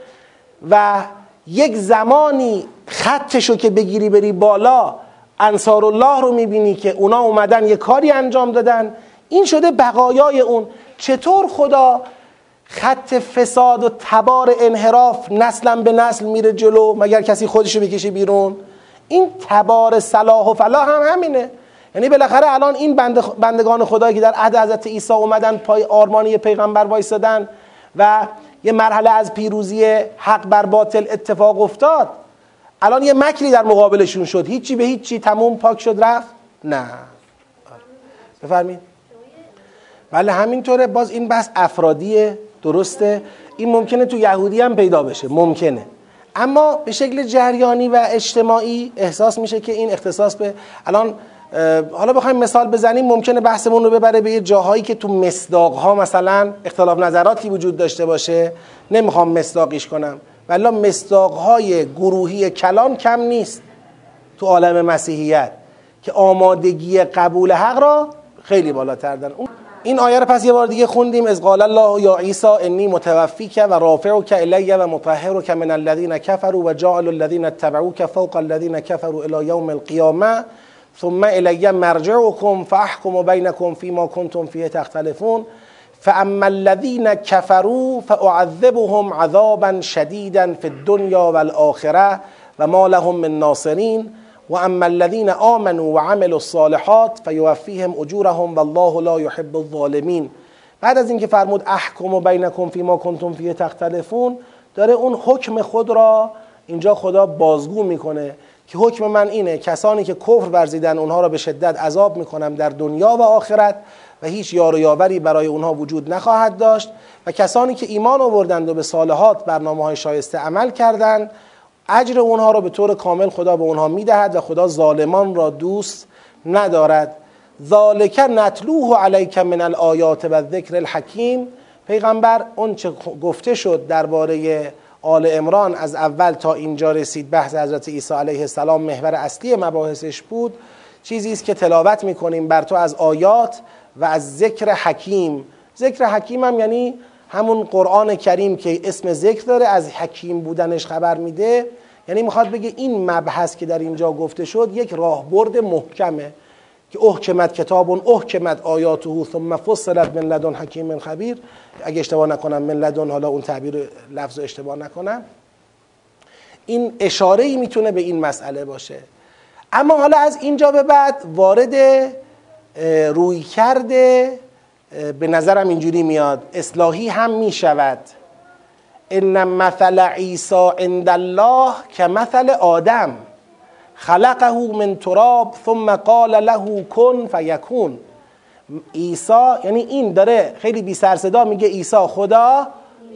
و یک زمانی خطشو که بگیری بری بالا انصار الله رو می‌بینی که اونا اومدن یه کاری انجام دادن. این شده بقایای اون. چطور خدا خط فساد و تبار انحراف نسلا به نسل میره جلو مگر کسی خودشو بکشه بیرون؟ این تبار صلاح و فلاح هم همینه. یعنی بالاخره الان این بندگان خدایی که در عهد حضرت عیسی اومدن پای آرمانی پیغمبر وایستادن و یه مرحله از پیروزی حق بر باطل اتفاق افتاد الان یه مکری در مقابلشون شد. هیچی به هیچی تموم پاک شد رفت؟ نه. بفرمین بله همینطوره. باز این بحث افرادیه درسته. این ممکنه تو یهودی هم پیدا بشه. ممکنه. اما به شکل جریانی و اجتماعی احساس میشه که این اختصاص به الان حالا بخوایم مثال بزنیم ممکنه بحثمون رو ببره به یه جاهایی که تو مصداق ها مثلا اختلاف نظراتی وجود داشته باشه. نمی‌خوام مصداقیش کنم. ولی مصداق های گروهی کلان کم نیست تو عالم مسیحیت که آمادگی قبول حق را خیلی بالاتر دارن. این آیه رو پس یه بار دیگه خوندیم. از قال الله یا عیسی انی متوفیک و رافعک الی و مطهرک من الذین کفروا و جعل الذین اتبعوک فوق الذین کفروا الی یوم القیامه ثم الی مرجعکم فاحکم بینکم فیما کنتم فیه تختلفون. فاما الذین كفروا فاعذبهم عذابا شدیدا فی الدنیا والآخره و ما لهم من ناصرین. و اما الذین آمنوا و عملوا الصالحات فیوفیهم اجورهم والله لا يحب الظالمین. بعد از اینکه فرمود احکم و بینکم فیما کنتم فیه تختلفون داره اون حکم خود را اینجا خدا بازگو می‌کنه. که حکم من اینه کسانی که کفر ورزیدن اونها را به شدت عذاب می‌کنم در دنیا و آخرت و هیچ یار و یاوری برای اونها وجود نخواهد داشت و کسانی که ایمان آوردند و به صالحات برنامه های شایسته عمل کردند اجر اونها را به طور کامل خدا به اونها می‌دهد و خدا ظالمان را دوست ندارد. ذالک نتلوه علیک من الآیات و ذکر الحکیم. پیغمبر اون چه گفته شد درباره آل امران از اول تا اینجا رسید. بحث حضرت عیسی علیه السلام محور اصلی مباحثش بود. چیزی است که تلاوت می‌کنیم بر تو از آیات و از ذکر حکیم. ذکر حکیم هم یعنی همون قرآن کریم که اسم ذکر داره از حکیم بودنش خبر میده. یعنی می‌خواد بگه این مبحث که در اینجا گفته شد یک راهبرد محکمه. که احکمت کتاب احکمت آیاته ثم فصلت من لدن حکیم خبیر. اگه اشتباه نکنم من لدن حالا اون تعبیر لفظ اشتباه نکنم. این اشاره ای می‌تونه به این مسئله باشه. اما حالا از اینجا به بعد وارد روی کرده به نظرم اینجوری میاد. اصلاحی هم می‌شود. ان مثل عیسی عند الله که مثل آدم. خلقه من تراب ثم قال له کن فیکون. عیسی یعنی این داره خیلی بی سر صدا میگه عیسی خدا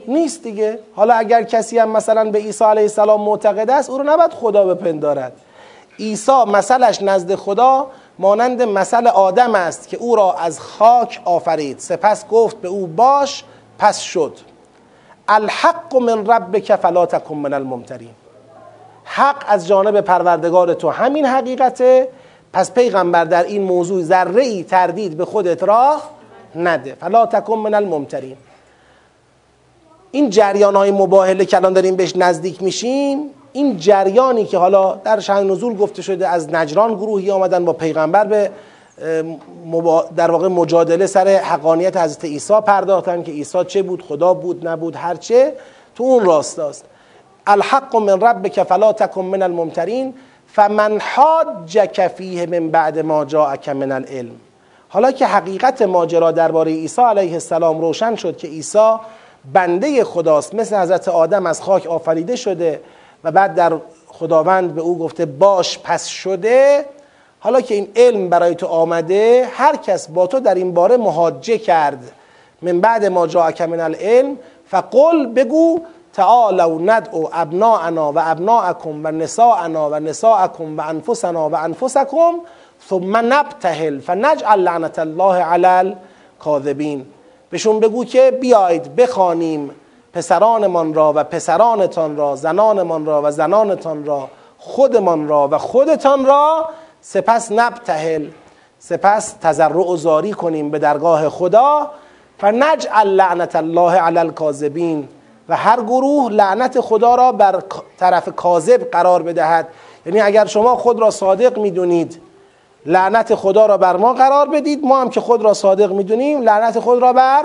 نیست دیگه. حالا اگر کسی هم مثلا به عیسی علیه السلام معتقد است او رو نباید خدا بپندارد. عیسی مثلش نزد خدا مانند مثل آدم است که او را از خاک آفرید. سپس گفت به او باش پس شد. الحق من ربک فلا تکن من الممترین. حق از جانب پروردگار تو. همین حقیقته. پس پیغمبر در این موضوع ذره ای تردید به خودت راه نده. فلا تکن من الممترین. این جریان های مباهله که الان داریم بهش نزدیک میشیم این جریانی که حالا در شهر نزول گفته شده از نجران گروهی آمدن با پیغمبر به در واقع مجادله سر حقانیت حضرت عیسی پرداختن که عیسی چه بود خدا بود نبود هرچه تو اون راستاست. الحق من ربک فلا تکن من الممترین فمن حاجک فیه من بعد ما جاءک من العلم. حالا که حقیقت ماجرا درباره عیسی علیه السلام روشن شد که عیسی بنده خداست مثل حضرت آدم از خاک آفریده شده و بعد در خداوند به او گفته باش پس شده. حالا که این علم برای تو آمده هر کس با تو در این باره محاجه کرد. من بعد ما جاءک من العلم فقل بگو تعالوا ندعو ابناءنا و ابناءکم و نساءنا و نساءکم و انفسنا و انفسکم ثم نبتهل فنجعل لعنت الله علی الکاذبین بهشون بگو که بیایید بخوانیم پسرانمان را و پسرانتان را زنانمان را و زنانتان را خودمان را و خودتان را. سپس نبتهل سپس تضرع و زاری کنیم به درگاه خدا. فنجعل لعنت الله علی الکاذبین و هر گروه لعنت خدا را بر طرف کاذب قرار بدهد. یعنی اگر شما خود را صادق می‌دونید لعنت خدا را بر ما قرار بدید. ما هم که خود را صادق می‌دونیم لعنت خود را بر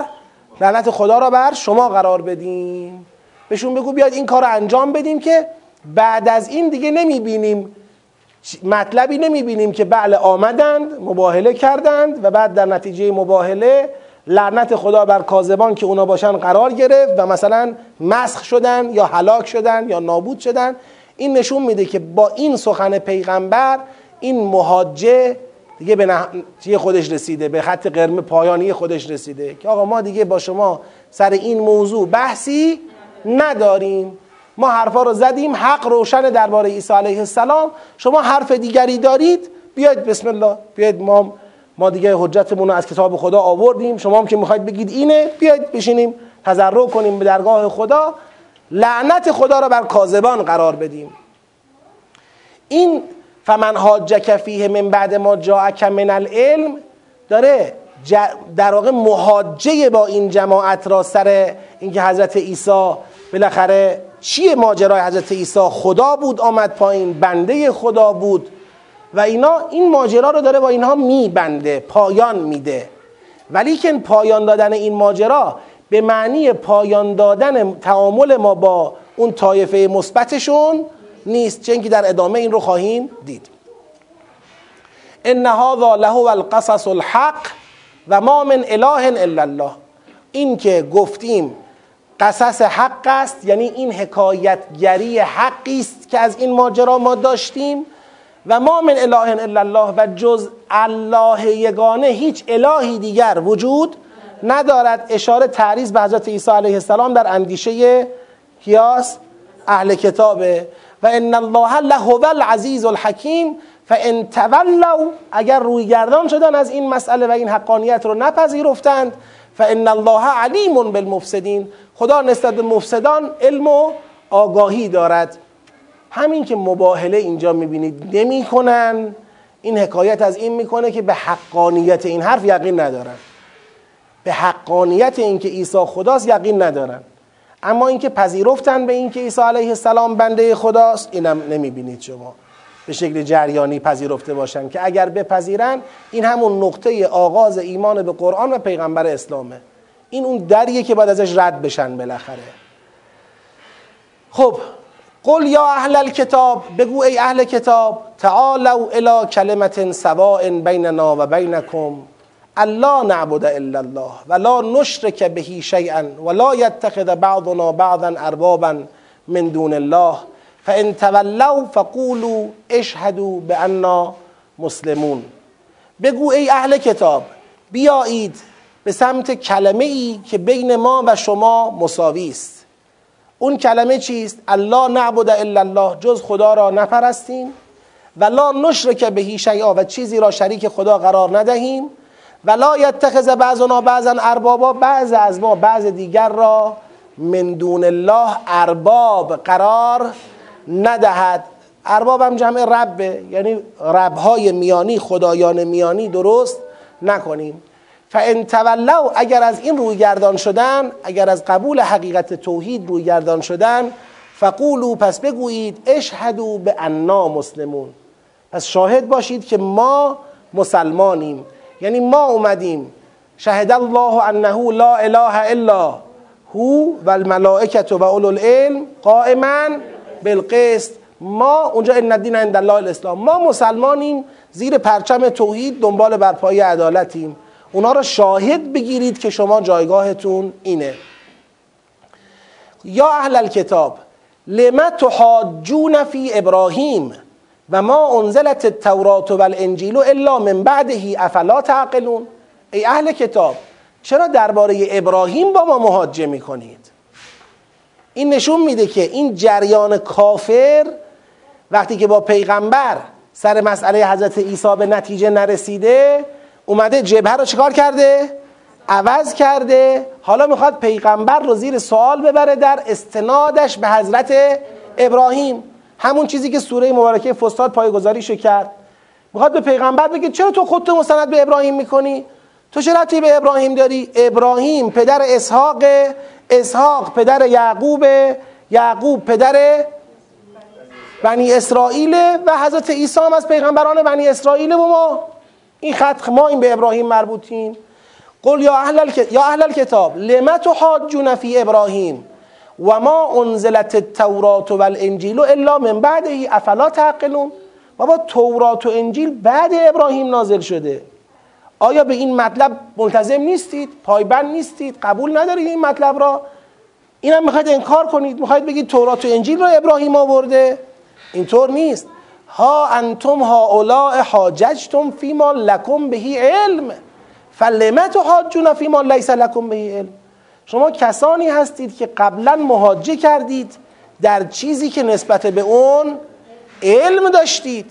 لعنت خدا را بر شما قرار بدیم. بهشون بگو بیاد این کار را انجام بدیم که بعد از این دیگه نمی‌بینیم. مطلبی نمی‌بینیم که بله آمدند مباهله کردند و بعد در نتیجه مباهله لعنت خدا بر کاذبان که اونا باشن قرار گرفت و مثلا مسخ شدن یا هلاک شدن یا نابود شدن. این نشون میده که با این سخن پیغمبر این مهاجه دیگه به نهایت خودش رسیده به خط قرمه پایانی خودش رسیده که آقا ما دیگه با شما سر این موضوع بحثی نداریم. ما حرفا رو زدیم حق روشن درباره عیسی علیه السلام. شما حرف دیگری دارید بیاید بسم الله بیاید ما ما دیگه حجتمون رو از کتاب خدا آوردیم. شما هم که می‌خواید بگید اینه بیاید بشینیم تضرع کنیم به درگاه خدا. لعنت خدا را بر کاذبان قرار بدیم. این فمن حاجک فیه من بعد ما جاءک من العلم داره در واقع محاجه با این جماعت را سر اینکه حضرت عیسی بالاخره چیه ماجرای حضرت عیسی؟ خدا بود آمد پایین بنده خدا بود. و اینا این ماجرا رو داره با اینها میبنده پایان میده. ولی که پایان دادن این ماجرا به معنی پایان دادن تعامل ما با اون طایفه مثبتشون نیست چون که در ادامه این رو خواهیم دید. ان هذا له القصص الحق و ما من اله الا الله. این که گفتیم قصص حق است یعنی این حکایتگری حقی است که از این ماجرا ما داشتیم. و ما من اله الا الله و جز الله یگانه هیچ الهی دیگر وجود ندارد. اشاره تعریض به حضرت عیسی علیه السلام در اندیشه کیاس اهل کتابه. و ان الله لهو العزیز الحکیم فان تولوا اگر روی گردان شدن از این مسئله و این حقانیت رو نپذیرفتند فان الله علیم بالمفسدین. خدا نسبت به مفسدان علم و آگاهی دارد. همین که مباهله اینجا می‌بینید نمی‌کنن. این حکایت از این می‌کنه که به حقانیت این حرف یقین ندارن. به حقانیت اینکه عیسی خداست یقین ندارن. اما اینکه پذیرفتن به اینکه عیسی علیه السلام بنده خداست اینم نمی‌بینید شما. به شکل جریانی پذیرفته باشن که اگر بپذیرن این همون نقطه آغاز ایمان به قرآن و پیغمبر اسلامه. این اون دریه که باید ازش رد بشن بالاخره. خب قل یا اهل الكتاب بگو ای اهل کتاب تعالوا الى کلمت سواء بیننا و بینکم. الا نعبد الا الله ولا نشرك به شيئا ولا يتخذ بعضنا بعضا اربابا من دون الله. فان تولوا فقولوا اشهدوا باننا مسلمون. بگو ای اهل کتاب بیایید به سمت کلمه ای که بین ما و شما مساوی است. اون کلمه چیست؟ الله نعبد الا الله جز خدا را نپرستیم و لا نشرک بهی شیئا و چیزی را شریک خدا قرار ندهیم و لا یتخذ بعضنا بعضا اربابا بعض از ما بعض دیگر را من دون الله ارباب قرار ندهد. ارباب هم جمع ربه یعنی ربهای میانی خدایان میانی درست نکنیم. فان تولوا اگر از این روی گردان شدن اگر از قبول حقیقت توحید روی گردان شدن فقولو پس بگویید اشهدو به انا مسلمون. پس شاهد باشید که ما مسلمانیم. یعنی ما اومدیم. شهد الله انه لا اله الا هو و الملائکت و اولو العلم قائما بالقسط. ما اونجا ان الدین عند الله الاسلام. ما مسلمانیم. زیر پرچم توحید دنبال برپایی عدالتیم. اونا را شاهد بگیرید که شما جایگاهتون اینه. یا اهل الكتاب لما تحاجون فی ابراهیم و ما انزلت التورات و الانجیل الا من بعده افلا تعقلون؟ ای اهل کتاب چرا درباره ابراهیم با ما محاجه می‌کنید؟ این نشون میده که این جریان کافر وقتی که با پیغمبر سر مسئله حضرت عیسی به نتیجه نرسیده اومده جبهه رو چیکار کرده؟ عوض کرده. حالا می‌خواد پیغمبر رو زیر سوال ببره در استنادش به حضرت ابراهیم. همون چیزی که سوره مبارکه فستاد پایگذاریشو کرد. می‌خواد به پیغمبر بگه چرا تو خودتو مستند به ابراهیم می‌کنی؟ تو چه ربطی به ابراهیم داری؟ ابراهیم پدر اسحاق اسحاق پدر یعقوب یعقوب پدر بنی اسرائیل و حضرت عیسی هم از پیغمبران بنی اسرائیل و ما. این خط ما این به ابراهیم مربوطیم. قل یا اهل, یا اهل الكتاب لما تحاجون فی ابراهیم و ما انزلت التورات و الانجیل الا من بعده افلا تعقلون؟ بابا تورات و انجیل بعد ابراهیم نازل شده. آیا به این مطلب ملتزم نیستید؟ پایبند نیستید؟ قبول ندارید این مطلب را؟ اینم می‌خواید انکار کنید؟ می‌خواید بگید تورات و انجیل رو ابراهیم آورده؟ اینطور نیست. ها انتم هؤلاء حاججتم فیما لکم بهی علم. فلما تحاجون فیما لیس لکم بهی علم. شما کسانی هستید که قبلا مهاجه کردید در چیزی که نسبت به اون علم داشتید.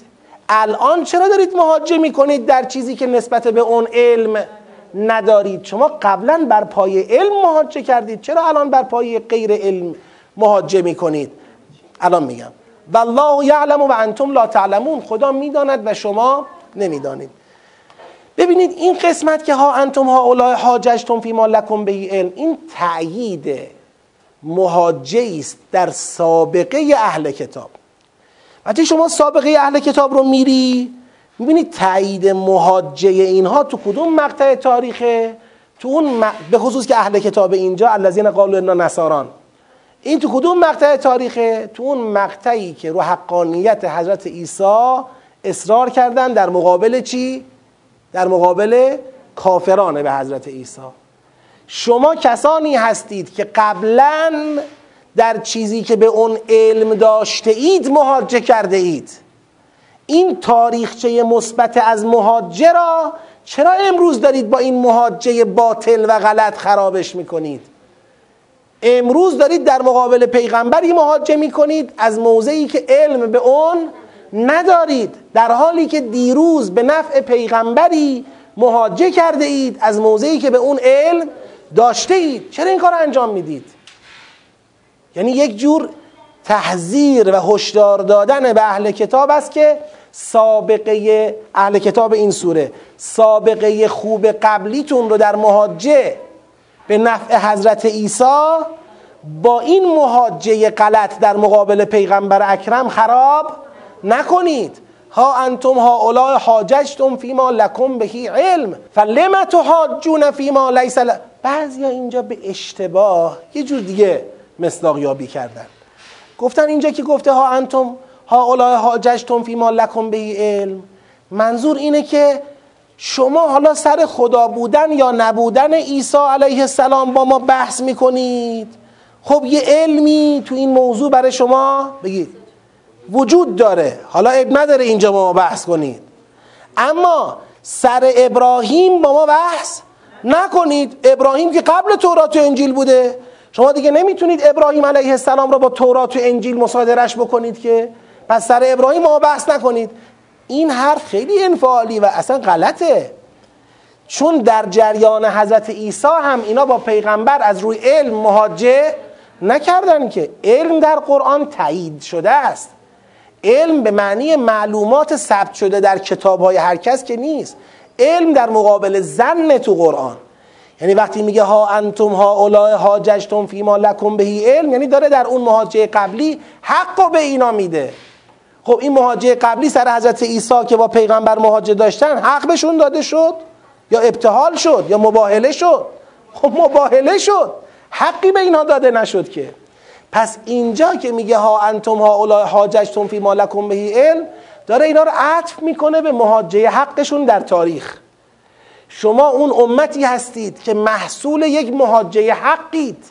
الان چرا دارید مهاجه می‌کنید در چیزی که نسبت به اون علم ندارید؟ شما قبلا بر پای علم مهاجه کردید. چرا الان بر پای غیر علم مهاجه می‌کنید؟ الان میگم. والله یعلم و انتم لا تعلمون. خدا می‌داند و شما نمی‌دانید. ببینید این قسمت که ها انتم ها اولای فی ما لکم به علم این تأیید مهاجه است در سابقه اهل کتاب. وقتی شما سابقه اهل کتاب رو میری می‌بینید تایید مهاجه اینها تو کدوم مقطع تاریخه؟ تو اون به خصوص که اهل کتاب اینجا الذین قالوا انا نصاران. این تو کدوم مقطع تاریخه؟ تو اون مقطعی که رو حقانیت حضرت عیسی اصرار کردن در مقابل چی؟ در مقابل کافران به حضرت عیسی. شما کسانی هستید که قبلا در چیزی که به اون علم داشته اید مهاجه کرده اید. این تاریخچه مثبت از مهاجه را چرا امروز دارید با این مهاجه باطل و غلط خرابش می‌کنید؟ امروز دارید در مقابل پیغمبری مهاجه می‌کنید از موضعی که علم به اون ندارید. در حالی که دیروز به نفع پیغمبری مهاجه کرده اید از موضعی که به اون علم داشته اید. چرا این کار انجام می‌دید؟ یعنی یک جور تحذیر و هشدار دادن به اهل کتاب است که سابقه اهل کتاب این سوره سابقه خوب قبلیتون رو در مهاجه به نفع حضرت عیسی با این مهاجه غلط در مقابل پیغمبر اکرم خراب نکنید. ها انتم ها اولای حاججتم فیما لکم بهی علم فلما تحاجون فیما لیس ل... بعضی اینجا به اشتباه یه جور دیگه مصداق یابی کردن. گفتن اینجا که گفته ها انتم ها اولای حاججتم فیما لکم بهی علم. منظور اینه که شما حالا سر خدا بودن یا نبودن عیسی علیه السلام با ما بحث می‌کنید؟ خب یه علمی تو این موضوع برای شما بگید. وجود داره. حالا اب نداره اینجا با ما بحث کنید. اما سر ابراهیم با ما بحث نکنید. ابراهیم که قبل تورات و انجیل بوده. شما دیگه نمی‌تونید ابراهیم علیه السلام را با تورات و انجیل مصادرش بکنید که پس سر ابراهیم ما بحث نکنید. این حرف خیلی انفعالی و اصلا غلطه. چون در جریان حضرت عیسی هم اینا با پیغمبر از روی علم مهاجه نکردن که علم در قرآن تایید شده است. علم به معنی معلومات ثبت شده در کتاب های هر کس که نیست. علم در مقابل زن تو قرآن. یعنی وقتی میگه ها انتم ها اولای حاججتم فیما لکم بهی علم یعنی داره در اون مهاجه قبلی حق به اینا میده. خب این مهاجه قبلی سر حضرت عیسی که با پیغمبر مهاجه داشتن حق بهشون داده شد؟ یا ابتحال شد؟ یا مباهله شد؟ خب مباهله شد. حقی به اینها داده نشد که. پس اینجا که میگه ها انتم ها اولای حاججتم فی لکم بهی علم داره اینا رو عطف می‌کنه به مهاجه حقشون در تاریخ. شما اون امتی هستید که محصول یک مهاجه حقید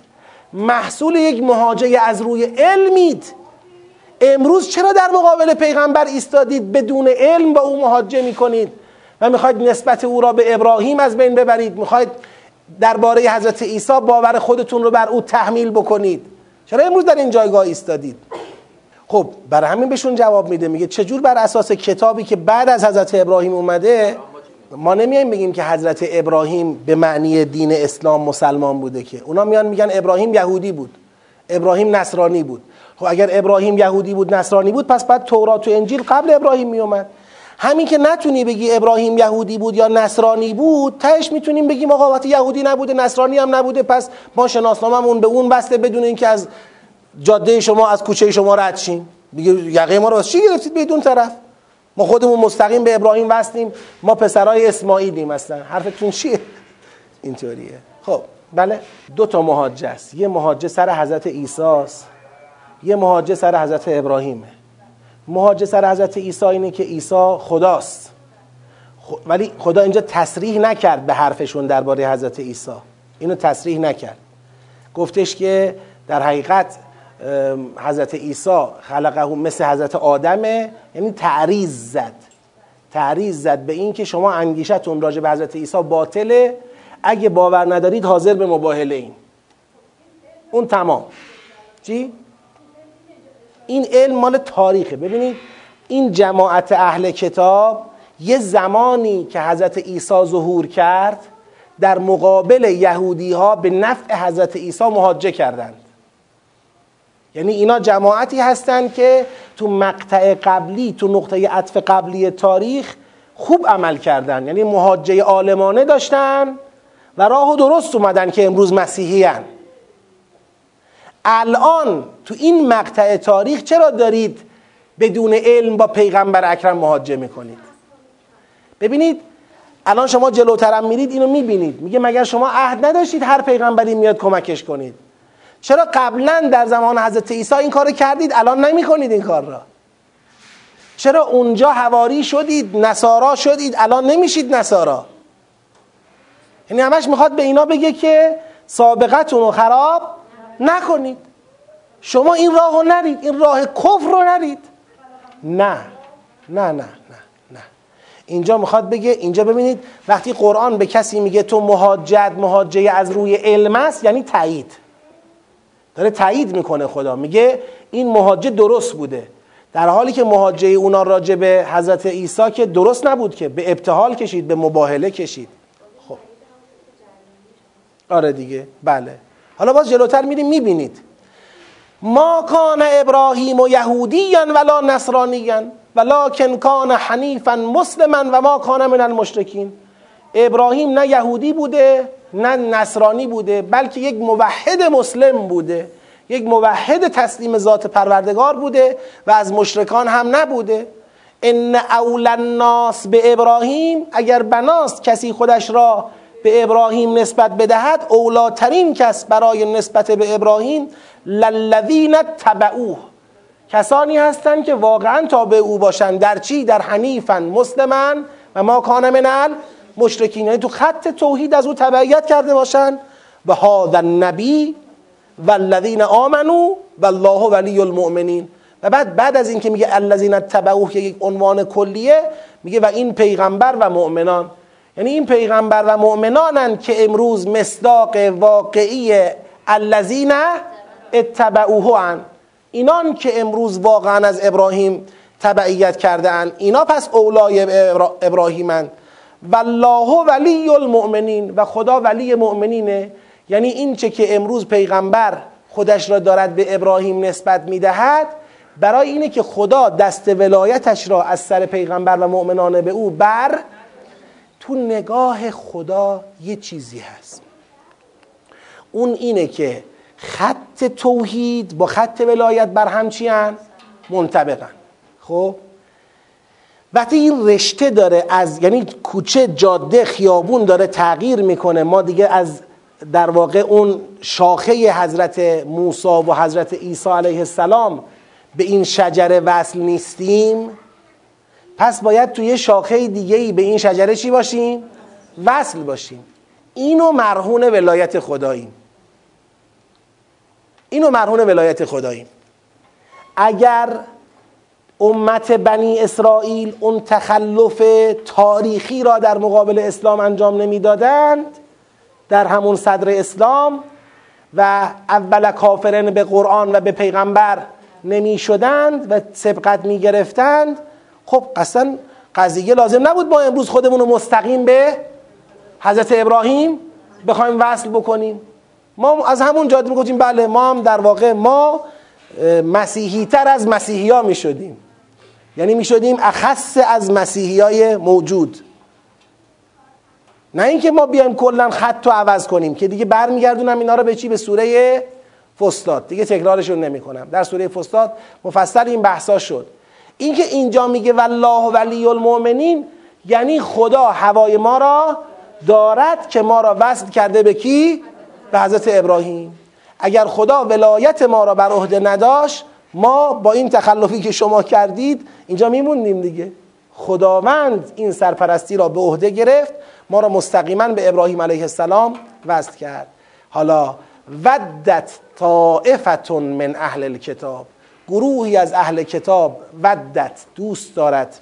محصول یک مهاجه از روی علمید. امروز چرا در مقابل پیغمبر ایستادید بدون علم با او مهاجه می‌کنید و می‌خواید نسبت او را به ابراهیم از بین ببرید؟ می‌خواید درباره حضرت عیسی باور خودتون رو بر او تحمیل بکنید؟ چرا امروز در این جایگاه ایستادید؟ خب برای همین بهشون جواب میده میگه چجور بر اساس کتابی که بعد از حضرت ابراهیم اومده ما نمیایم بگیم که حضرت ابراهیم به معنی دین اسلام مسلمان بوده که. اونا میان میگن ابراهیم یهودی بود. ابراهیم نصرانی بود. خب اگر ابراهیم یهودی بود نصرانی بود پس بعد تورات و انجیل قبل ابراهیم میومد همین که نتونی بگی ابراهیم یهودی بود یا نصرانی بود تهش می‌تونیم بگیم آقا وقتی یهودی نبوده نصرانی هم نبوده پس ما شناسناممون به اون بسته بدون اینکه از جاده شما از کوچه شما رد شیم. میگه یقه ما رو چی گرفتید بدون طرف؟ ما خودمون مستقیم به ابراهیم وصلیم ما پسرای اسماعیلیم اصلا. حرفتون چیه؟ اینطوریه خب. بله. دو تا مهاجه است. یه مهاجه سر حضرت عیسی یه مهاجه سر حضرت ابراهیمه. مهاجه سر حضرت عیسی اینه که عیسی خداست. ولی خدا اینجا تصریح نکرد به حرفشون درباره حضرت عیسی. اینو تصریح نکرد. گفتش که در حقیقت حضرت عیسی خلقه مثل حضرت آدمه. یعنی تعریض زد. تعریض زد به این که شما انگیشتون راجع به حضرت عیسی باطله. اگه باور ندارید حاضر به مباهله این اون تمام. چی؟ این علم مال تاریخه. ببینید این جماعت اهل کتاب یه زمانی که حضرت عیسی ظهور کرد در مقابل یهودی ها به نفع حضرت عیسی مهاجه کردند. یعنی اینا جماعتی هستند که تو مقطع قبلی تو نقطه عطف قبلی تاریخ خوب عمل کردن. یعنی مهاجه عالمانه داشتن و راه و درست اومدن که امروز مسیحی هن. الان تو این مقطع تاریخ چرا دارید بدون علم با پیغمبر اکرم مهاجه می‌کنید؟ ببینید الان شما جلوترم میرید اینو می‌بینید. میگه مگر شما عهد نداشتید هر پیغمبری میاد کمکش کنید؟ چرا قبلا در زمان حضرت عیسی این کار کردید؟ الان نمی‌کنید این کار را. چرا اونجا هواری شدید نصارا شدید؟ الان نمیشید نصارا. یعنی همش می‌خواد به اینا بگه که سابقتون رو خراب نکنید. شما این راه رو نرید این راه کفر رو نرید. نه نه نه نه نه. اینجا می‌خواد بگه اینجا ببینید وقتی قرآن به کسی میگه تو مهاجد مهاجه از روی علم است یعنی تایید. داره تایید می‌کنه خدا. میگه این مهاجه درست بوده. در حالی که مهاجه اونا راجع به حضرت عیسی که درست نبود که به ابتحال کشید به مباهله کشید. آره دیگه بله. حالا باز جلوتر میریم می‌بینید. ما کان ابراهیم و یهودیان ولا نصرانیان ولکن کان حنیفا مسلما و ما کان من المشرکین. ابراهیم نه یهودی بوده نه نصرانی بوده بلکه یک موحد مسلم بوده. یک موحد تسلیم ذات پروردگار بوده و از مشرکان هم نبوده. ان اول الناس به ابراهیم اگر بناست کسی خودش را به ابراهیم نسبت بدهد اولاترین کس برای نسبت به ابراهیم للذین تبعوه کسانی هستند که واقعا تابع او باشند در چی؟ در حنیفا مسلما. و ما کان من مشرکین. یعنی تو خط توحید از او تبعیت کرده باشند. و هذا النبی والذین آمنو والله ولی المؤمنین. و بعد بعد از اینکه میگه الذین تبعوه یک عنوان کلیه میگه و این پیغمبر و مؤمنان. یعنی این پیغمبر و مؤمنانند که امروز مصداق واقعی الذین اتبعوه هن. اینان که امروز واقعا از ابراهیم تبعیت کرده اند اینا پس اولای ابراهیمند والله ولی المؤمنین. و خدا ولی مؤمنینه. یعنی این چه که امروز پیغمبر خودش را دارد به ابراهیم نسبت می‌دهد برای اینه که خدا دست ولایتش را از سر پیغمبر و مؤمنان به او بر تو نگاه خدا یه چیزی هست. اون اینه که خط توحید با خط ولایت بر هم چی منطبقن. خب؟ وقتی این رشته داره از یعنی کوچه جاده خیابون داره تغییر می‌کنه ما دیگه از در واقع اون شاخه حضرت موسی و حضرت عیسی علیه السلام به این شجره وصل نیستیم. پس باید توی شاخه دیگه ای به این شجره چی باشیم؟ وصل باشیم. اینو مرهون ولایت خداییم. اینو مرهون ولایت خداییم. اگر امت بنی اسرائیل اون تخلف تاریخی را در مقابل اسلام انجام نمی‌دادند در همون صدر اسلام و اول کافرن به قرآن و به پیغمبر نمی شدند و سبقت می گرفتند خب اصلا قضیه لازم نبود ما امروز خودمون رو مستقیم به حضرت ابراهیم بخوایم وصل بکنیم. ما از همون جاده می‌گفتیم بله ما هم در واقع ما مسیحی تر از مسیحی ها می شدیم یعنی می شدیم اخص از مسیحی های موجود. نه اینکه ما بیایم کلا خط رو عوض کنیم که دیگه برمیگردونم اینا رو به چی؟ به سوره فستاد دیگه تکرارشون نمی کنم در سوره فستاد مفصل این بحثا شد. اینکه اینجا میگه والله ولی المؤمنین یعنی خدا هوای ما را دارد که ما را وصل کرده به کی؟ به حضرت ابراهیم. اگر خدا ولایت ما را بر عهده نداشت ما با این تخلفی که شما کردید اینجا میموندیم دیگه. خداوند این سرپرستی را به عهده گرفت ما را مستقیما به ابراهیم علیه السلام وصل کرد. حالا ودت طائفتون من اهل الکتاب. گروهی از اهل کتاب ودت دوست دارد.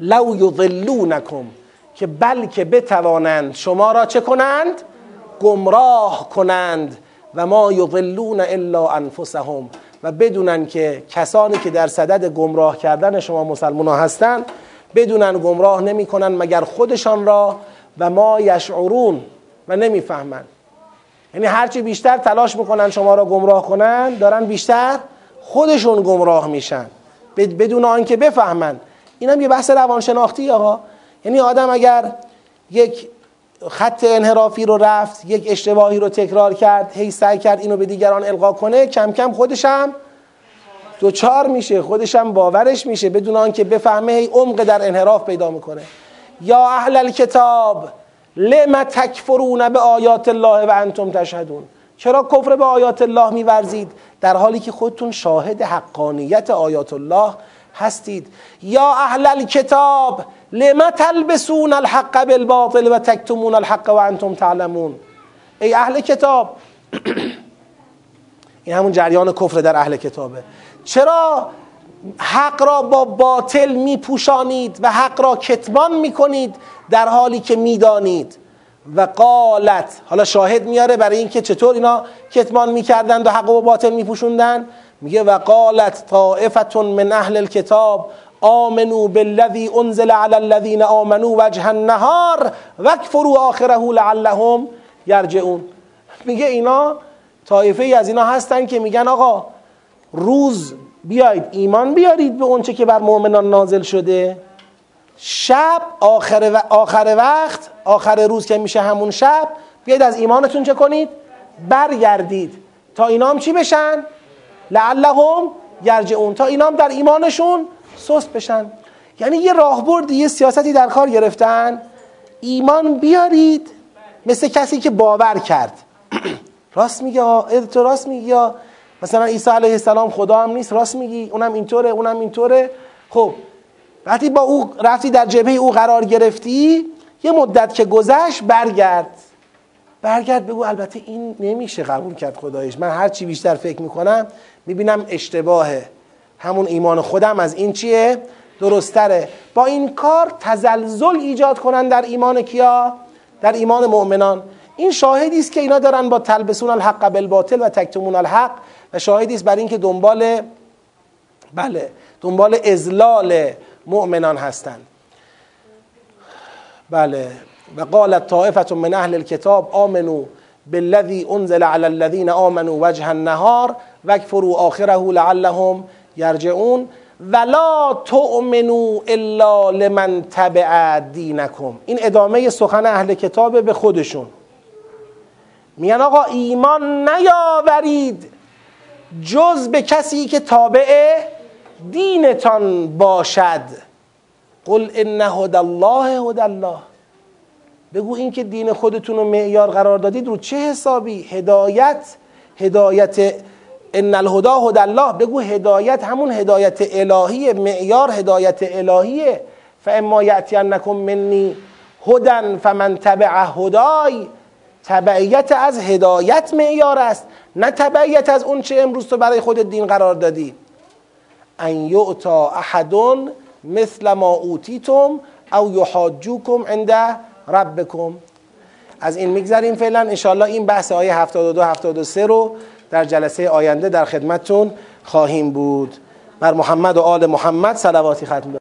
لو یضلونکم که بلکه بتوانند شما را چه کنند؟ گمراه کنند. و ما یضلون الا انفسهم. و بدونن که کسانی که در صدد گمراه کردن شما مسلمان هستند بدونن گمراه نمی‌کنن مگر خودشان را. و ما یشعرون و نمی‌فهمند. یعنی هرچی بیشتر تلاش می‌کنن شما را گمراه کنن دارن بیشتر خودشون گمراه میشن. بدون آنکه بفهمن. این هم یه بحث روانشناختی آقا. یعنی آدم اگر یک خط انحرافی رو رفت یک اشتباهی رو تکرار کرد هی سعی کرد اینو به دیگران القا کنه کم کم خودشم دوچار میشه خودشم باورش میشه بدون آنکه بفهمه هی عمق در انحراف پیدا می‌کنه. یا اهل الکتاب لم تکفرون به آیات الله و انتم تشهدون؟ چرا کفر به آیات الله میورزید؟ در حالی که خودتون شاهد حقانیت آیات الله هستید. یا اهل الکتاب لم تلبسون الحق بالباطل و تکتمون الحق و انتم تعلمون؟ ای اهل کتاب (clears throat) این همون جریان کفر در اهل کتابه. چرا حق را با باطل میپوشانید و حق را کتمان می‌کنید در حالی که می‌دانید؟ و قالت. حالا شاهد میاره برای اینکه چطور اینا کتمان می‌کردند و حق با باطل میپوشوندن؟ میگه و قالت طائفتون من اهل الكتاب آمنو بالذی انزل علی الذین آمنو وجه النهار وکفروا آخره لعلهم یرجعون. میگه اینا طایفه ای از اینا هستن که میگن آقا روز بیاید ایمان بیارید به اونچه که بر مؤمنان نازل شده. شب آخر, و آخر وقت آخر روز که میشه همون شب بیاید از ایمانتون چه کنید؟ برگردید. تا اینا هم چی بشن؟ لعلهم یرجعون. تا اینا هم در ایمانشون سست بشن. یعنی یه راهبردی یه سیاستی در کار گرفتن. ایمان بیارید. مثل کسی که باور کرد. (clears throat) راست میگه تو راست میگی مثلا عیسی علیه السلام خدا هم نیست راست میگی. اونم اینطوره اونم اینطوره. خب وقتی با او رفتی در جبهه او قرار گرفتی یه مدت که گذشت برگرد. برگرد بگو البته این نمیشه قبول کرد خدایش. من هر چی بیشتر فکر می‌کنم می‌بینم اشتباهه. همون ایمان خودم از این چیه؟ درستره. با این کار تزلزل ایجاد کنن در ایمان کیا؟ در ایمان مؤمنان. این شاهدی است که اینا دارن با تلبسون الحق بالباطل و تکتمون الحق و شاهدی است بر اینکه دنبال بله دنبال ازلال مؤمنان هستند. بله. و قالت طائفه من اهل الكتاب آمنوا بالذي انزل على الذين آمنوا وجه النهار واكفروا آخره لعلهم یرجعون. ولا تؤمنوا الا لمن تبع دینکم. این ادامه سخن اهل کتاب به خودشون. میگن آقا ایمان نیاورید جز به کسی که تابع دینتان باشد. قل ان هدى الله هدى الله. بگو این که دین خودتون رو معیار قرار دادید رو چه حسابی؟ هدایت هدایت ان الهدا هدى الله. بگو هدایت همون هدایت الهی معیار هدایت الهیه فاما یاتینکم منی هدن فمن تبع هدای. تبعیت از هدایت معیار است نه تبعیت از اون چه امروز تو برای خود دین قرار دادی. ان یعطا احد مثل ما اوتیتم او یحاجوکم عند ربکم از این میگذریم فعلا. انشاءالله این بحث آیه 72 73 رو در جلسه آینده در خدمتتون خواهیم بود. بر محمد و آل محمد صلواتی ختم